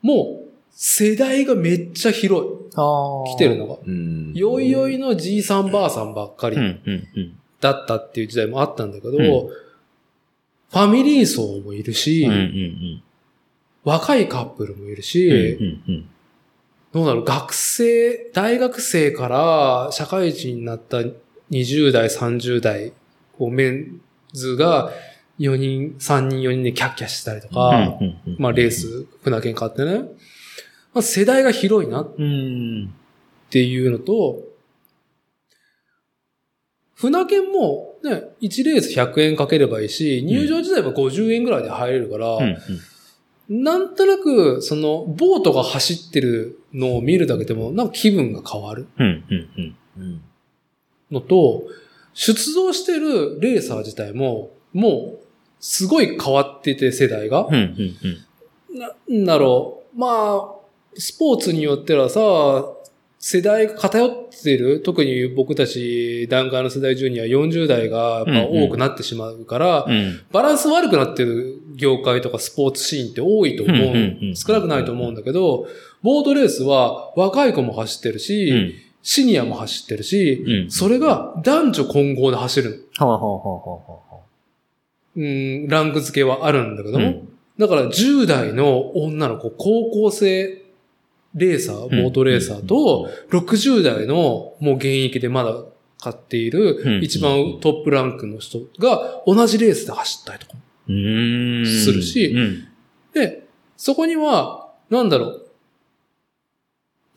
もう、世代がめっちゃ広い。あ来てるのが。うんよいよいのじいさんばあさんばっかりうん、うん、うん。だったっていう時代もあったんだけど、うんファミリー層もいるし、うん、うん、若いカップルもいるし、うん。うん、うん。どうだろう、学生、大学生から社会人になった20代、30代、こうメンズが4人、3人、4人でキャッキャしたりとか、まあレー。ス、船券買ってね。まあ、世代が広いなっうん。ていうのと、船券もね、1レース100円かければいいし、入場自体は50円ぐらいで入れるから、うん、なんとなく、その、ボートが走ってるのを見るだけでも、なんか気分が変わるうん、うん。うんのと、出動してるレーサー自体も、もう、すごい変わってて、世代がうん、。うん、うん。なんだろう。まあ、スポーツによってはさ、世代が偏ってる、特に僕たち、段階の世代中には40代がやっぱ多くなってしまうから、うん。バランス悪くなってる業界とかスポーツシーンって多いと思う。うんうんうん少なくないと思うんだけど、ボートレースは若い子も走ってるし、うん。シニアも走ってるし、うんそれが男女混合で走るの。はあ、はあ、はあ、はあ、はあ。うん、ランク付けはあるんだけども、うんだから10代の女の子、高校生レーサー、ボートレーサーと、60代のもう現役でまだ買っているうん。一番トップランクの人が同じレースで走ったりとか。するしうん。で、そこには、なんだろう、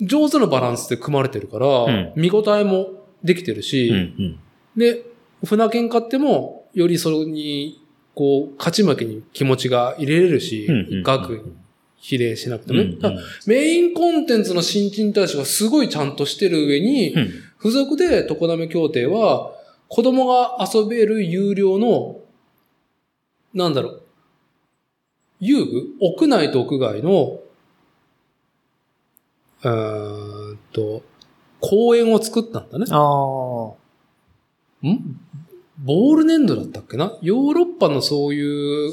上手なバランスで組まれてるから、ん。見応えもできてるし。で、船券買っても、よりそれに、こう、勝ち負けに気持ちが入れれるし、額に比例しなくてね。うんうんメインコンテンツの新陳代謝がすごいちゃんとしてる上に、うん付属で常滑協定は、子供が遊べる有料の、なんだろう、遊具？屋内と屋外の、うーんと、公園を作ったんだね。ああ。ん？ボール粘土だったっけな？ヨーロッパのそうい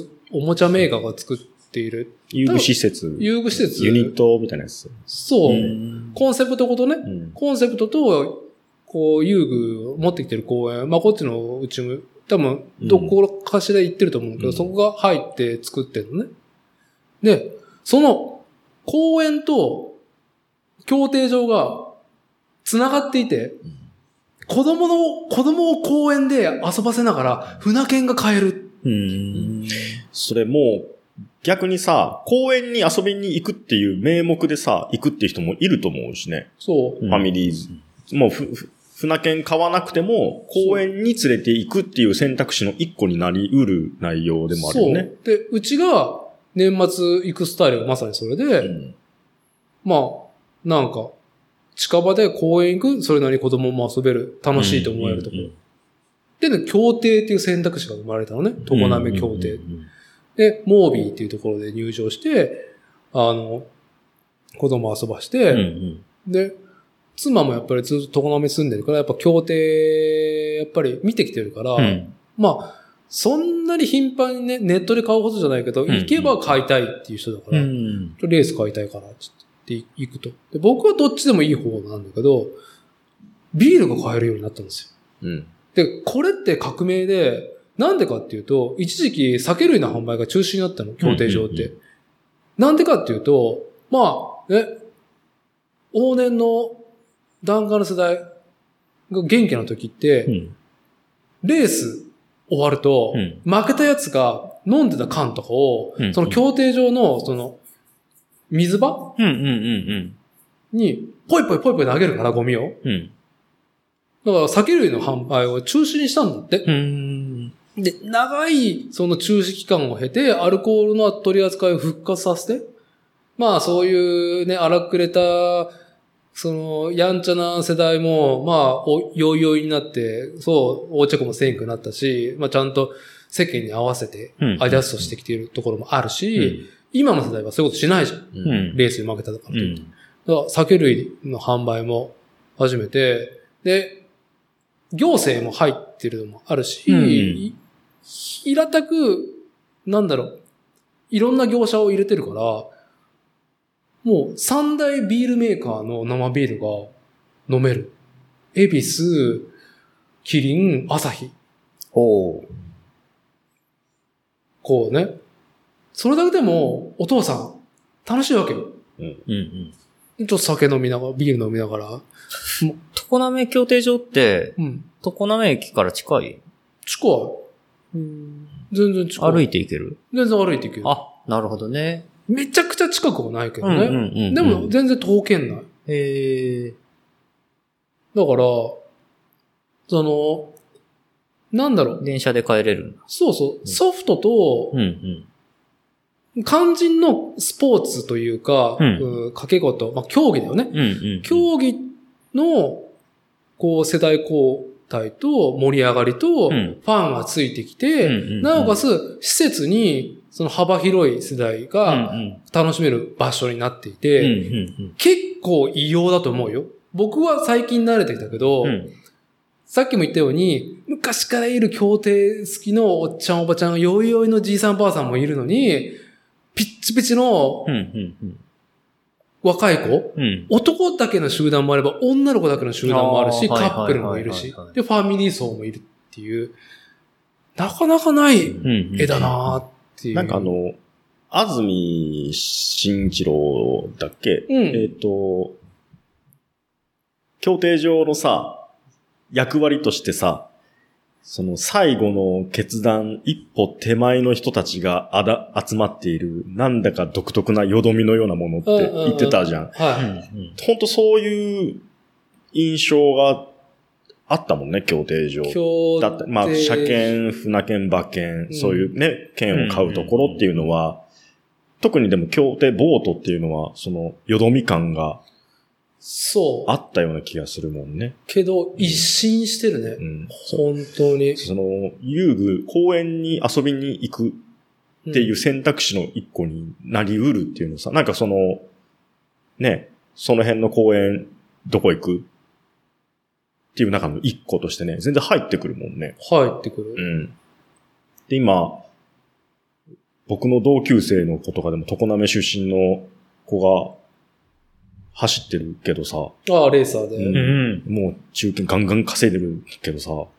うおもちゃメーカーが作っている遊具施設。遊具施設。ユニットみたいなやつ。そう。んコンセプトごとね。うん。コンセプトと、こう、遊具を持ってきてる公園。まあ、こっちのうちも、多分、どこかしら行ってると思うけど、うんそこが入って作ってるのね。で、その、公園と、協定場が、繋がっていて、子供の、子供を公園で遊ばせながら、船券が買える。うん。それもう、逆にさ、公園に遊びに行くっていう名目でさ、行くっていう人もいると思うしね。そう。ファミリーズ。もうふ、ふ船券買わなくても、公園に連れて行くっていう選択肢の一個になり得る内容でもあるよね。そう。で、うちが年末行くスタイルがまさにそれで、うんまあ、なんか、近場で公園行く、それなりに子供も遊べる、楽しいと思えるところ。うんで、ね、協定っていう選択肢が生まれたのね。常滑協定。うんで、モービーっていうところで入場して、あの、子供遊ばして、うんうん。で、妻もやっぱりずっと常滑住んでるから、やっぱ協定、やっぱり見てきてるから、うん。まあ、そんなに頻繁にね、ネットで買うほどじゃないけど、ん行けば買いたいっていう人だから、うん。レース買いたいから、つって行くと。で僕はどっちでもいい方なんだけど、ビールが買えるようになったんですよ。うん。で、これって革命で、なんでかっていうと、一時期酒類の販売が中止になったの、協定上って。うんうんなんでかっていうと、まあ、ね、往年の檀家の世代が元気な時って、うん。レース終わると、うん負けたやつが飲んでた缶とかを、うんその協定上の、その、水場うんうんうんに、ポイポイポイポイ投げるから、ゴミを。うん。うん。だから、酒類の販売を中止にしたんだって。うん。で、長い、その中止期間を経て、アルコールの取り扱いを復活させて、まあ、そういうね、荒くれた、その、やんちゃな世代も、まあ、お、よいよいになって、そう、横着もせんくなったし、まあ、ちゃんと世間に合わせて、うんアジャストしてきているところもあるうし、ん。今の世代はそういうことしないじゃん。う。うんん。レースに負けたとか。うん。だから酒類の販売も始めて、で、行政も入ってるのもあるし、うんい平たく、なんだろう、いろんな業者を入れてるから、もう三大ビールメーカーの生ビールが飲める。エビス、キリン、アサヒ。おーこうね。それだけでも、お父さん、楽しいわけよ。うんうん。ちょっと酒飲みながら、ビール飲みながら。常滑協定場って、うん。常滑駅から近い？近い。全然近い。歩いて行ける？全然歩いていける。あ、なるほどね。めちゃくちゃ近くはないけどね。うんうんうんうんでも、全然遠県内。へえ。だから、その、なんだろう。電車で帰れるんだ。そうそう。ソフトとう、ん肝心のスポーツというか、うんうん掛け事、まあ、競技だよね。うん。うんうん。競技の、こう、世代交代と盛り上がりと、フうん。ァンがついてきて、なおかつ、施設に、その幅広い世代うんがうん。楽しめる場所になっていうんて、うん。結構異様だと思うよ。僕は最近慣れてきたけど、さっきも言ったように、昔からいる協定好きのおっちゃんおばちゃん、よいよいのじいさんばあさんもいるのに、ピッチピチの。若い子、うん。男だけの集団もあれば、女の子だけの集団もあるし、カップルもいるしで、ファミリー層もいるっていう、なかなかない。絵だなーっていう。なんかあ、の、安住慎一郎だっけ、うんえっ、と、協定上のさ、役割としてさ、その最後の決断、一歩手前の人たちがあだ集まっている、なんだか独特なよどみのようなものって言ってたじゃん。はい。本当そういう印象があったもんね、協定上。今日。だって、まあ、車検、船検、馬検、うんそういうね、券を買うところっていうのは、特にでも協定、ボートっていうのは、その、よどみ感がそう。あったような気がするもんね。けど、一新してるね。うん。本当に。その、遊具、公園に遊びに行くっていう選択肢の一個になりうるっていうのさ、なんかその、ね、その辺の公園、どこ行くっていう中の一個としてね、全然入ってくるもんね。入ってくうる。ん。で、今、僕の同級生の子とかでも常滑出身の子が走ってるけどさ、ああ、レーサーで。うんうん。もう中堅ガンガン稼いでるけどさ、も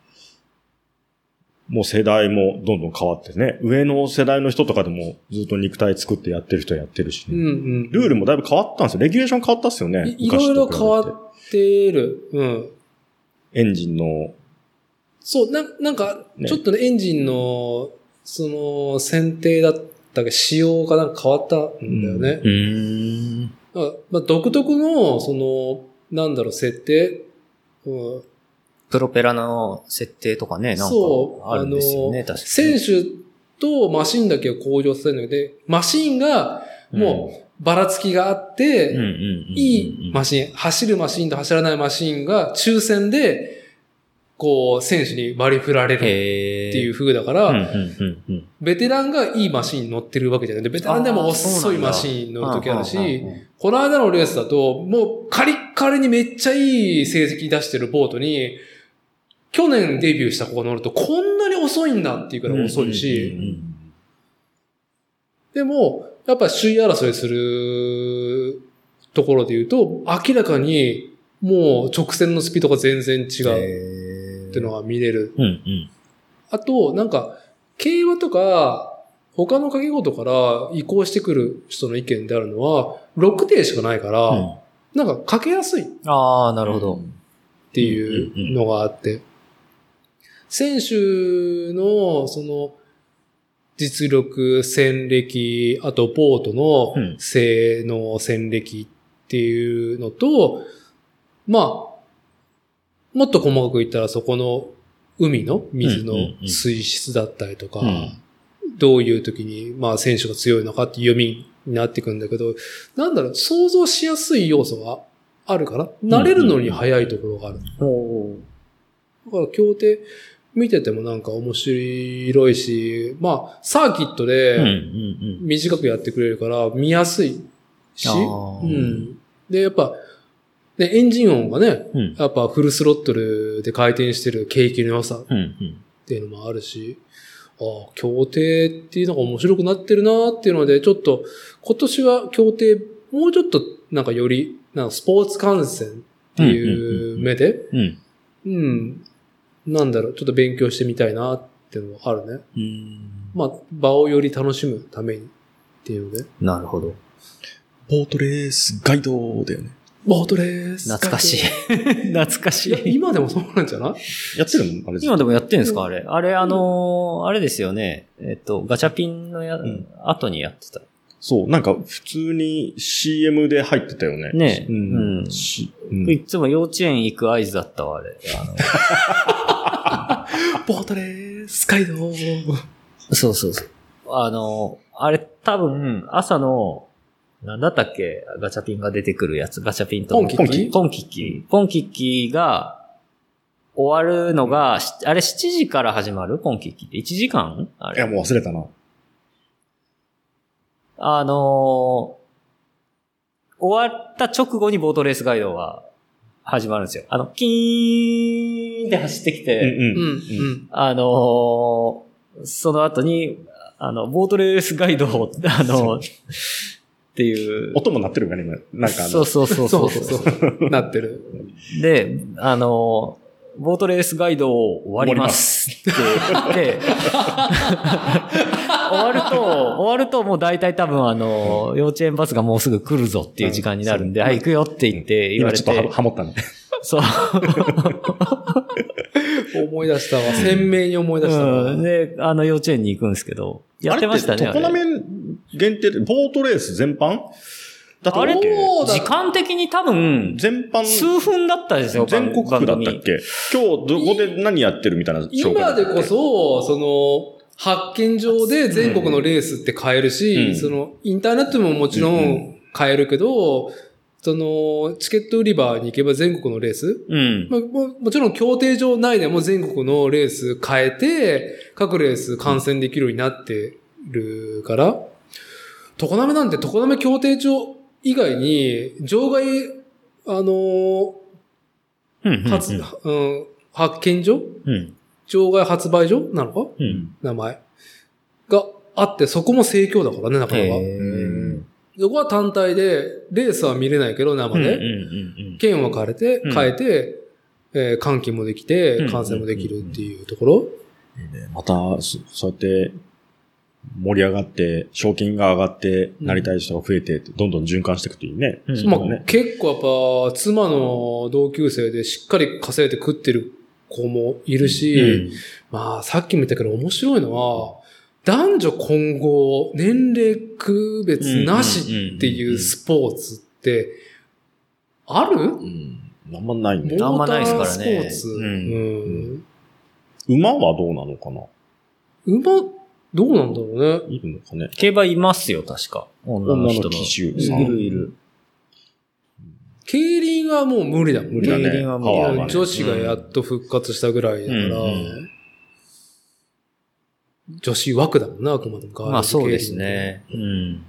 う世代もどんどん変わってね、上の世代の人とかでもずっと肉体作ってやってる人やってるしね、うんうん。ルールもだいぶ変わったんですよ。レギュレーション変わったっすよね。いいろいろ変わって。る。うん。エンジンの、そう、な、なんか、ねちょっとね、エンジンの、その、選定だったけ仕様がなんか変わったんだよね。うん。だからまあ、独特の、その、なんだろう、設定？うん、プロペラの設定とかね、なんかあるんですよね、確かに。選手とマシンだけを向上させるので、マシンが、もう、ばらつきがあって、いいマシン、走るマシンと走らないマシンが抽選で、こう、選手に割り振られるっていう風だから、ベテランがいいマシンに乗ってるわけじゃない。で、ベテランでも遅いマシンに乗る時あるし、この間のレースだと、もうカリッカリにめっちゃいい成績出してるボートに、去年デビューした子が乗るとこんなに遅いんだっていうからい遅いし、でも、やっぱ首位争いするところで言うと、明らかにもう直線のスピードが全然違うっていうのが見れる。うんうん。あと、なんか、競馬とか、他の掛け事から移行してくる人の意見であるのは、6艇しかないから、うんなんかかけやすいっああ、なるほど。ていうのがあって、選手の、その、実力、戦歴、あとボートうんの性能、戦歴っていうのと、まあ、もっと細かく言ったらそこの海の水の水質だったりとか、うんどういう時に、まあ選手が強いのかっていう読みになっていくんだけど、なんだろう、想像しやすい要素があるから、慣れるのに早いところがある。おだから協定見ててもなんか面白いし、まあ、サーキットでうん。短くやってくれるから見やすいし、うん。で、やっぱ、ね、エンジン音がね、うんやっぱフルスロットルで回転してる景気の良さっうんうん。ていうのもあるし、ああ、協定っていうのが面白くなってるなっていうので、ちょっと今年は協定もうちょっとなんかより、なんかスポーツ観戦っていう目で、うん。うん。なんだろう、ちょっと勉強してみたいなっていうのがあるね。うん。まあ、場をより楽しむためにっていうので。なるほど。ボートレースガイドだよね。ボートレース。懐かしい。懐かしい。今でもそうなんじゃない？やってるの？あれ今でもやってんですか？あれ。あれ、あのーあれですよね。えっと、ガチャピンのや、ん後にやってた。そう、なんか普通に CM で入ってたよね。ねう。うんうんいつも幼稚園行く合図だったわ、あれ。あ ボートレース街道。のそうそうそう。あの、あれ多分、朝の、なんだったっけ？ガチャピンが出てくるやつ。ガチャピンと。ポンキッキ？ポンキッキ。ポンキッキが、終わるのが、しあれ7時から始まる？ポンキッキって。1時間？あれ。いや、もう忘れたな。あのー終わった直後にボートレースガイドが始まるんですよ。あの、キーンって走ってきて、うんうん、うん。うん。あのーその後に、あの、ボートレースガイドを、あのっていう。音も鳴ってるからね、今。なんかそうそうそうそそううそうそう。なってる。で、あのーボートレースガイドを終わりますって言って、終わると、終わるともう大体多分あの、幼稚園バスがもうすぐ来るぞっていう時間になるんで、はい、行くよって言って言われて今ちょっとは、ハモったね。そう。思い出したわ。鮮明に思い出したわ。うん。で、あの、幼稚園に行くんですけど、やってましたね。あれって常滑限定で、ボートレース全般？だあれ時間的に多分、全般、数分だったですよ、全国区だったっけ？今日どこで何やってるみたいな紹介今でこそ、その、発見上で全国のレースって買えるし、うんその、インターネットももちろうんうん買えるけど、その、チケット売り場に行けば全国のレースうん。まあももちろん協定上内でも全国のレース変えて、各レース観戦できるようになってるから、常滑なんて常滑協定上以外に、場外、あのうん。ー発、うん、発見所うん。場外発売所なのか？うん。名前。があって、そこも盛況だからね、なかなか。そこは単体で、レースは見れないけど、生で。うんうんうん券は変えてうん、変えて、えー換金もできうてん、観戦もできるっていうところ。また、そそうやって盛り上がって、賞金が上がって、うん。なりたい人が増えて、どんどん循環していくといいね。う。んまあ、ね結構やっぱ、妻の同級生でしっかり稼いで食ってる子もいるし、まあ、さっきも言ったけど面白いのは、男女混合、年齢区別なしっていうスポーツって、ある？うん。あんまないね。あんまないですからねスポーツ。うんうん馬はどうなのかな？馬、どうなんだろうね。いるのかね。競馬いますよ、確か。女の人の。女の騎手いさんるいる。競輪はもう無理だもんね。無理だね競輪はもう女子がやっと復活したぐらいだから、うんうん女子枠だもんな、あくまでも。まあそうですね。うん。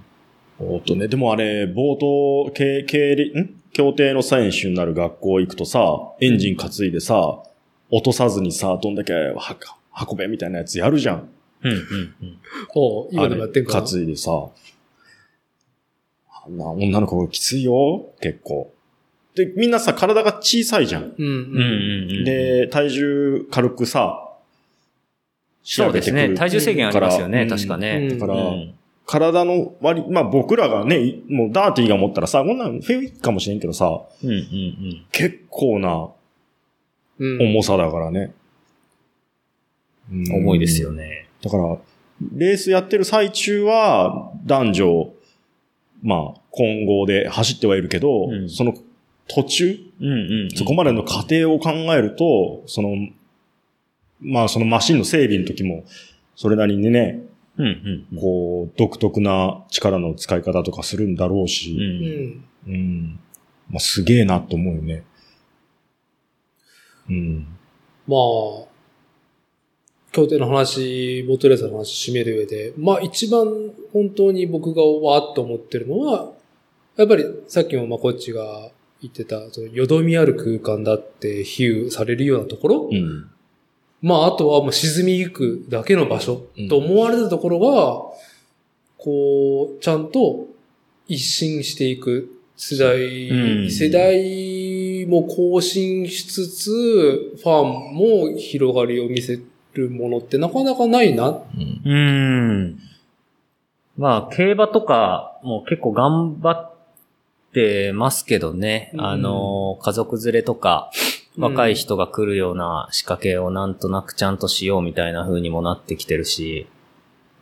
おっとね、でもあれ、冒頭、経、経理、ん？協定の選手になる学校行くとさ、エンジン担いでさ、落とさずにさ、どんだけは運べみたいなやつやるじゃん。うん、うん、うん。おう今でもやってんか担いでさ。あんな女の子きついよ、結構。で、みんなさ、体が小さいじゃん。うん、うん、うんうん。、で、体重軽くさ、そうですね。体重制限ありますよね、確かうんね。だから、うん体の割り、まあ僕らがね、いもうダーティーが持ったらさ、こんなんフェイかもしれんけどさ、うん、うん、うん。結構なうん。重さだからね。うん重いですよ。ね。だから、レースやってる最中は男女、まあ混合で走ってはいるけど、うんその途中、うん、うん。そこまでの過程を考えると、その、まあそのマシンの整備の時も、それなりにね、うん、うん。こう、独特な力の使い方とかするんだろうう。し、うんん。うん。まあ、すげえなと思うよね。うん。まあ、協定の話、ボートレースの話締める上で、まあ一番本当に僕がわーっと思ってるのは、やっぱりさっきもまあこっちが言ってた、そのよどみある空間だって比喩されるようなところ、うん。まああとはもう沈みゆくだけの場所と思われるところが、こう、ちゃんと一新していく世代、うん世代も更新しつつ、ファンも広がりを見せるものってなかなかないな。うん。うん。まあ、競馬とかも結構頑張ってますけどね。うん。あの、家族連れとか、若い人が来るような仕掛けをなんとなくちゃんとしようみたいな風にもなってきてるし、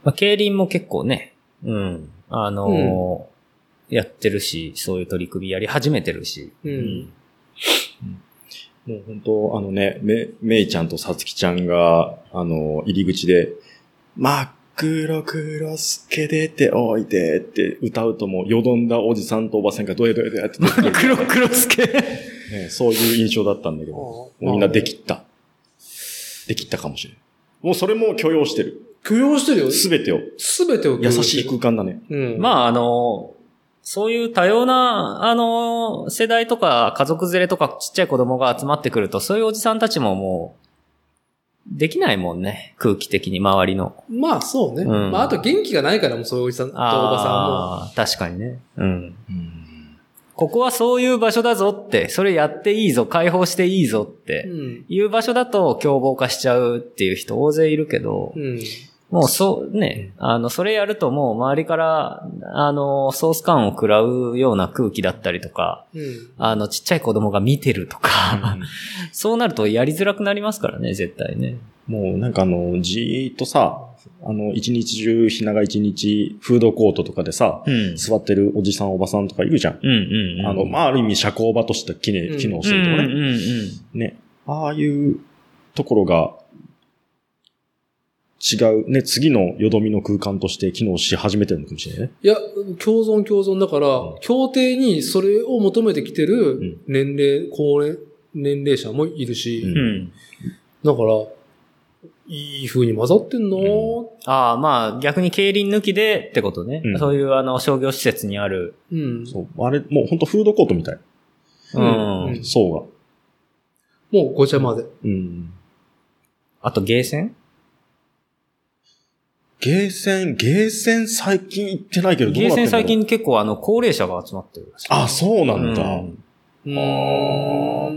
まあ、競輪も結構ね、うん、あのやってるし、そういう取り組みやり始めてるし。うん。もう本当あのね、め、めいちゃんとさつきちゃんが、あの、入り口で、真っ黒黒すけ出ておいでって歌うともう、よどんだおじさんとおばさんがどえどえどえって 黒黒スケ。ね、そういう印象だったんだけど、もうみんなできった。できったかもしれん。もうそれも許容してる。許容してるよ。すべてを。すべてを許優容してるしい空間だね。うん。まあ、あの、そういう多様な、あの、世代とか家族連れとかちっちゃい子供が集まってくると、そういうおじさんたちももう、できないもんね。空気的に周りの。まあそうね。うんまああと元気がないからもうそういうおじさんとおばああ、確かにね。うん。うん。ここはそういう場所だぞって、それやっていいぞ、解放していいぞっさんも。て、うん。いう場所だと凶暴化しちゃうっていう人大勢いるけど、うん。もうそう、ね、あの、それやるともう周りから、あの、ソース感を食らうような空気だったりとか、うん。あの、ちっちゃい子供が見てるとか、そうなるとやりづらくなりますからね、絶対ね。もうなんかあの、じーっとさ、あの、一日中、ひなが一日、フードコートとかでさ、うん。座ってるおじさんおばさんとかいるじゃん。うんうんうん。あの、まあ、ある意味社交場として機能機能してるとかね。うんうんうんね。ああいうところが、違う、ね、次のよどみの空間として機能し始めてるのかもしれないね。いや、共存共存だから、うん協定にそれを求めてきてるん年齢、高齢、年齢者もいるし、うんうん。だから、いい風に混ざってんなぁああ、まあ逆に競輪抜きでってことね。うんそういうあの商業施設にある。うん。そう。あれ、もう本当フードコートみたい。ううんん。層が。もうごちゃ混ぜ。うん。あとゲーセン？ゲーセン、ゲーセン最近行ってないけど、どうゲーセンなってんだろう？最近結構あの高齢者が集まってるらしい。あ、そうなんだ。うん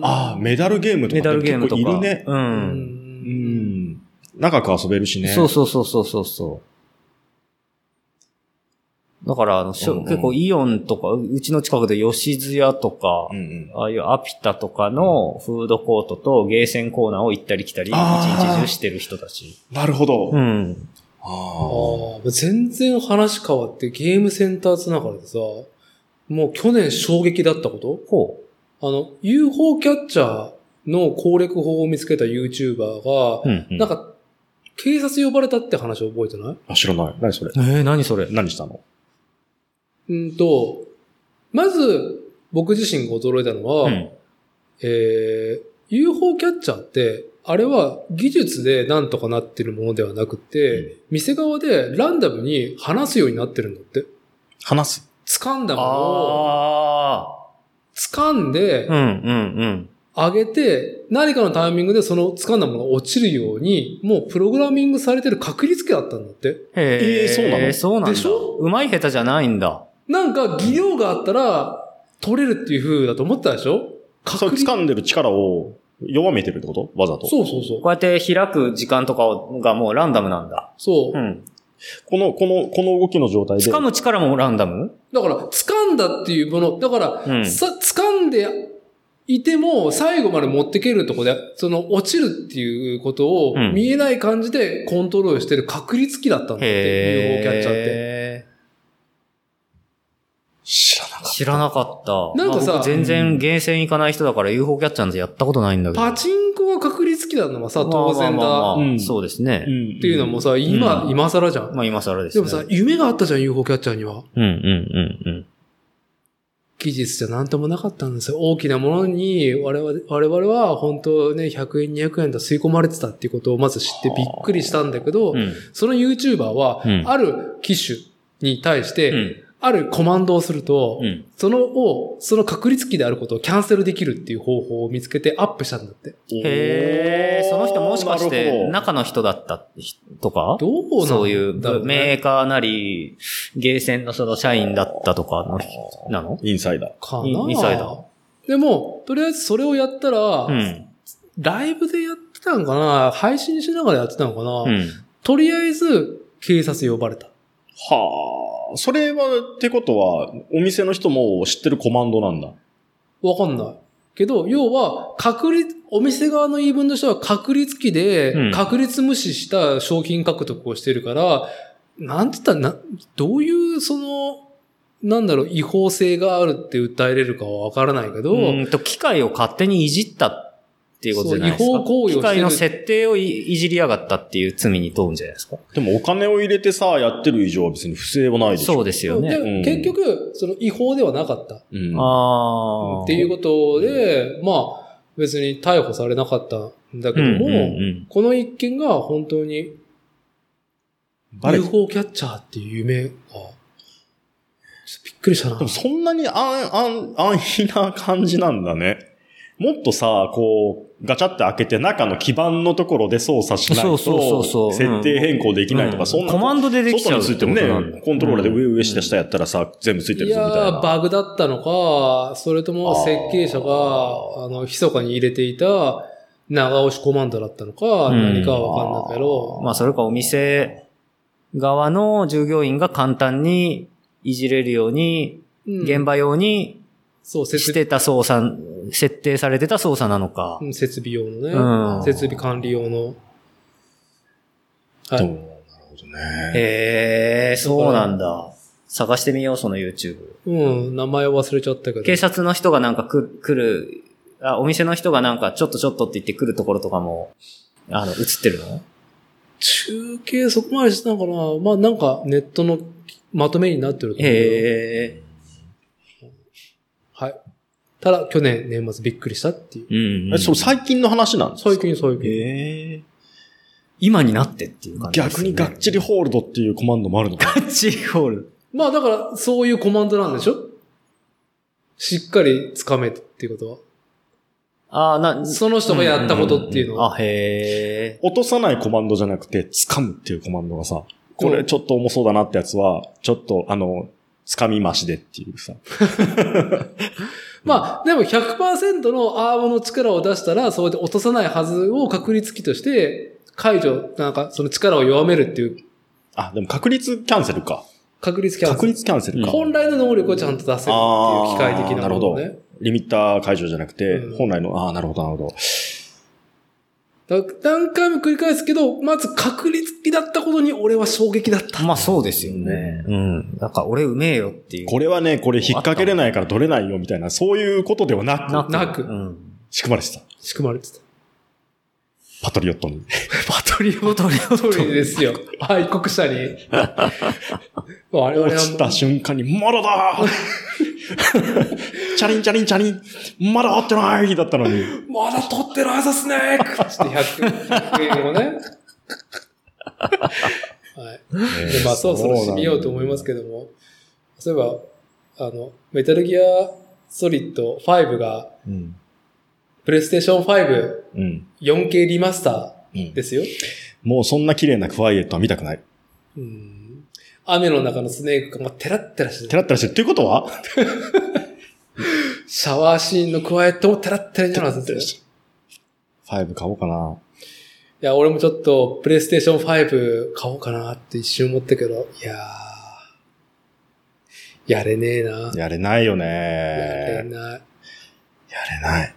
ああ、メダルゲームとかメダルゲームとか。結構いるね。う。うん。うんん。長く遊べるしね。そうそうそうそうそうそう。だから、あの、しょうんうん結構イオンとか、ううちの近くで吉津屋とか、うんうん。ああいうアピタとかのフードコートとゲーセンコーナーを行ったり来たり、一日中してる人たち。なるほど。うん。あああ、全然話変わってゲームセンターつながりでさ、もう去年衝撃だったこと？ほあの、UFO キャッチャーの攻略法を見つけた YouTuber がう。、うん、うん。なんか、警察呼ばれたって話を覚えてない？あ。知らない。何それ？えー、何それ？何したの？うんと、まず、僕自身が驚いたのは、うん。えー、UFO キャッチャーって、あれは技術でなんとかなってるものではなくて、店側でランダムに話すようになってるんだって。話す？掴んだものをあ掴んであ。うん、うん、うん。上げて、何かのタイミングでその掴んだものが落ちるように、もうプログラミングされてる確率計だったんだって。へえーそうなの？そうなんだ。でしょ？うまい下手じゃないんだ。なんか技量があったら取れるっていう風だと思ったでしょ？それ確率掴んでる力を弱めてるってこと？わざと？そうそうそう。こうやって開く時間とかがもうランダムなんだ。そう。うん。この、この、この動きの状態で？掴む力もランダム？だから、掴んだっていうもの、だから、うんさ、掴んでいても、最後まで持ってけるとこで、その、落ちるっていうことをうん見えない感じでコントロールしてる確率機だったんだって、へ UFO キャッチャーって。へ知らなかっー知らなかった。なんかさまあ僕全然ゲーセン行かない人だから UFO キャッチャーなんてやったことないんだけど。パチンコが確率機なのはさ、当然だ。まあまあまあまあうんそうですねた。。んっていうのもさ、今、うん今更じゃん。まあ今更ですね。でもさ、夢があったじゃん、UFO キャッチャーには。うんうんうんうん。技術じゃなんともなかったんですよ。大きなものに我々我々は本当ね、100円、200円と吸い込まれてたっていうことをまず知ってびっくりしたんだけど、うん。その YouTuber はうん、ある機種に対して、うん。あるコマンドをすると、うん。そのを、その確率機であることをキャンセルできるっていう方法を見つけてアップしたんだって。た。へえ、その人もしかしなて中の人だった人とか？どうなんだろそういうねメーカーなり、ゲーセンのその社員だったとかの人なの？インサイダー。かなインインサイダーでも、とりあえずそれをやったら、うん。ライブでやってたのかな？配信しながらやってたのかな、うん。とりあえず、警察呼ばれた。はあ。それは、ってことは、お店の人も知ってるコマンドなんだ。わかんない。けど、要は、確率、お店側の言い分としては確率機でうん、確率無視した商品獲得をしてるから、なんて言ったら、な、どういう、その、なんだろう、違法性があるって訴えれるかはわからないけど、うんと、機械を勝手にいじったっていうことじゃないですか。違法行為をしてる機械の設定をいいじりやがったっていう罪に問うんじゃないですか。でもお金を入れてさ、やってる以上は別に不正はないでしょ。そうですよね。でうん結局、その違法ではなかった。うん。ああ。っていうことで、まあ、別に逮捕されなかったんだけども、うんうんうんこの一件が本当に UFO キャッチャーっていう夢が、びっくりしたなでも。そんなに安、安、安易な感じなんだね。もっとさ、こう、ガチャって開けて中の基板のところで操作しないと、設定変更できないとか、うん。そんな。コマンドでできちゃう。外についてもね、コントローラーで上上下下やったらさ、全部ついているぞみたいな。やー、バグだったのか、それとも設計者が、ああの、密かに入れていた長押しコマンドだったのか、うん。何かはわかんないけど、まあ、それかお店側の従業員が簡単にいじれるように、うん。現場用にそう、設備してた操作、設定されてた操作なのか。うん設備用のね、うん設備管理用の。はい。そうなるほどね。へえ、そうなんだ。探してみよう、その YouTube。うん、名前忘れちゃったけど。警察の人がなんか来来る、あ、お店の人がなんかちょっとちょっとって言って来るところとかも、あの、映ってるの？中継そこまでしたのかなまあなんかネットのまとめになってると思うよ。へえ。はい。ただ、去年年末びっくりしたっていう。うん、うん。え、そう、最近の話なんですか？最近最近。ええ今になってっていう感じです、ね。逆にガッチリホールドっていうコマンドもあるのかな？ガッチリホール。まあだから、そういうコマンドなんでしょ？しっかりつかめっていうことああ、な、は。その人がやったことっていうのは。あ、へえ。落とさないコマンドじゃなくて、掴むっていうコマンドがさ、これちょっと重そうだなってやつは、ちょっとあの、掴み増しでっていうさ。まあ、でも100%のアームの力を出したら、そうやって落とさないはずを確率機として、解除、なんかその力を弱めるっていうあ、でも確率キャンセルか。確率キャンセル。確率キャンセルか。本来の能力をちゃんと出せるっていう機械的なものね。リミッター解除じゃなくて、うん本来の、ああ、なるほど、なるほど。だ何回も繰り返すけど、まず確率機だったことに俺は衝撃だった。まあそうですよね。うん。なんか俺うめえよっていう。これはね、これ引っ掛けれないから取れないよみたいな、そういうことではなく、なく。なくうん。仕組まれてた。仕組まれてた。パトリオットに。パトリオトリオトリですよ。愛国者に。我々は落ちた瞬間に、まだだチャリンチャリンチャリンまだ合ってないだったのに。まだ取ってるはずっすねーつって100、100円をね。はい。で、まあ、そろそろ締めようと思いますけども、そういえば、あの、メタルギアソリッド5が、うん。プレイステーション5、うん。4K リマスタうんーですよ。もうそんな綺麗なクワイエットは見たくない。うん雨の中のスネークがテラッテラしてる。テラッテラしてる。っていうことは？シャワーシーンのクワイエットもテラッテラになるはずですよ。5買おうかな。いや、俺もちょっと、プレイステーション5買おうかなって一瞬思ったけど、いやー、やれねえな。やれないよね。やれやない。れない。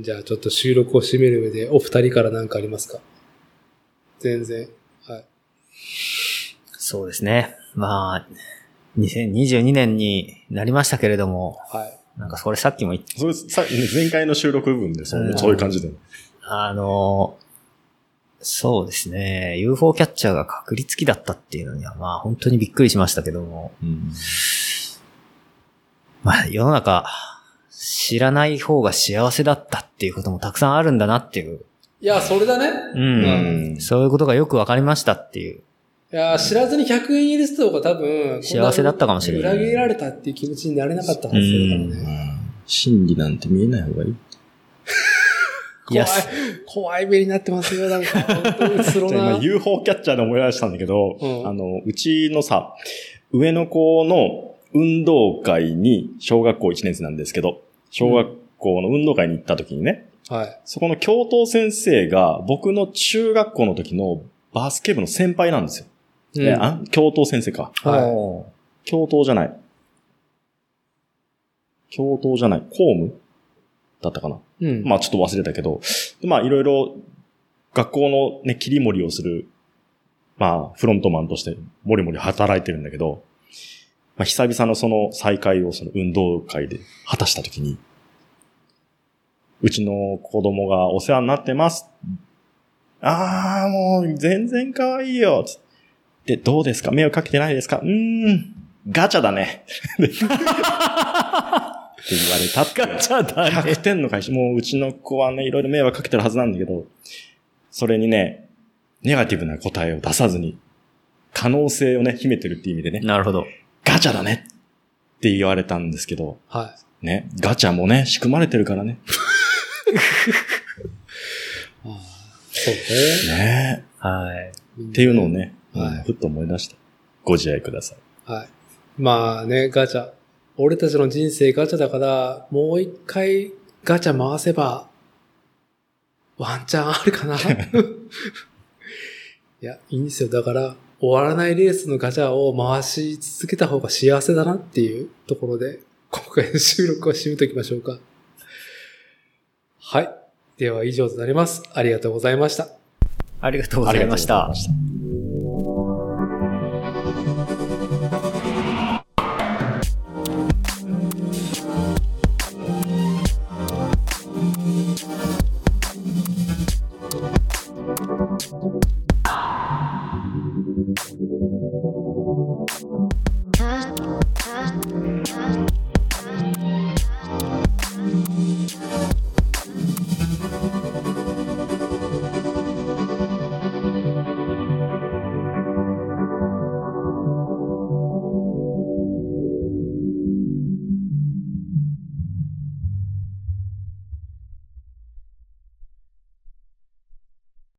じゃあちょっと収録を締める上で、お二人から何かありますか？全然。はい。そうですね。まあ、2022年になりましたけれども、はい。なんかそれさっきも言っそれさ、ね前回の収録部分でそう,、うんそういう感じで。あの、そうですね。UFO キャッチャーが確率機だったっていうのには、まあ本当にびっくりしましたけども、うんまあ世の中、知らない方が幸せだったっていうこともたくさんあるんだなっていう、いや、それだね。うん。うんそういうことがよくわかりましたっていう。いや、知らずに100円入れてた方が多分、幸せだったかもしれない裏切られたっていう気持ちになれなかったはずだからね。真理なんて見えない方がいい。い怖いや、、怖い目になってますよ、なんか。本当にスロ じゃあ今な。UFO キャッチャーで思い出したんだけど、うんあの、うちのさ、上の子の運動会に、小学校1年生なんですけど、小学校の運動会に行った時にね、はい。そこの教頭先生が僕の中学校の時のバスケ部の先輩なんですよ。うんえあ教頭先生か。はいお教頭じゃない。教頭じゃない。公務だったかな。うん。まあちょっと忘れたけど、でまあいろいろ学校のね、切り盛りをする、まあフロントマンとしてもりもり働いてるんだけど、まあ久々のその再会をその運動会で果たしたときに、うちの子供がお世話になってます。ああ、もう全然可愛いよ。つって、どうですか？迷惑かけてないですか？うーん、ガチャだね。って言われたって。ガチャだね。100点の返し。もううちの子はね、いろいろ迷惑かけてるはずなんだけど、それにね、ネガティブな答えを出さずに、可能性をね、秘めてるっていう意味でね、なるほど。ガチャだねって言われたんですけど、はね、ガチャもね、仕組まれてるからね。い。そうね。ねはい。っていうのをね、はいうんふっと思い出した。ご自愛ください。はい。まあね、ガチャ。俺たちの人生ガチャだから、もう一回ガチャ回せば、ワンチャンあるかな。いや、いいんですよ。だから、終わらないレースのガチャを回し続けた方が幸せだなっていうところで、今回の収録は締めときましょうか。はい。では以上となります。ありがとうございました。ありがとうございましたありがとうございま。した。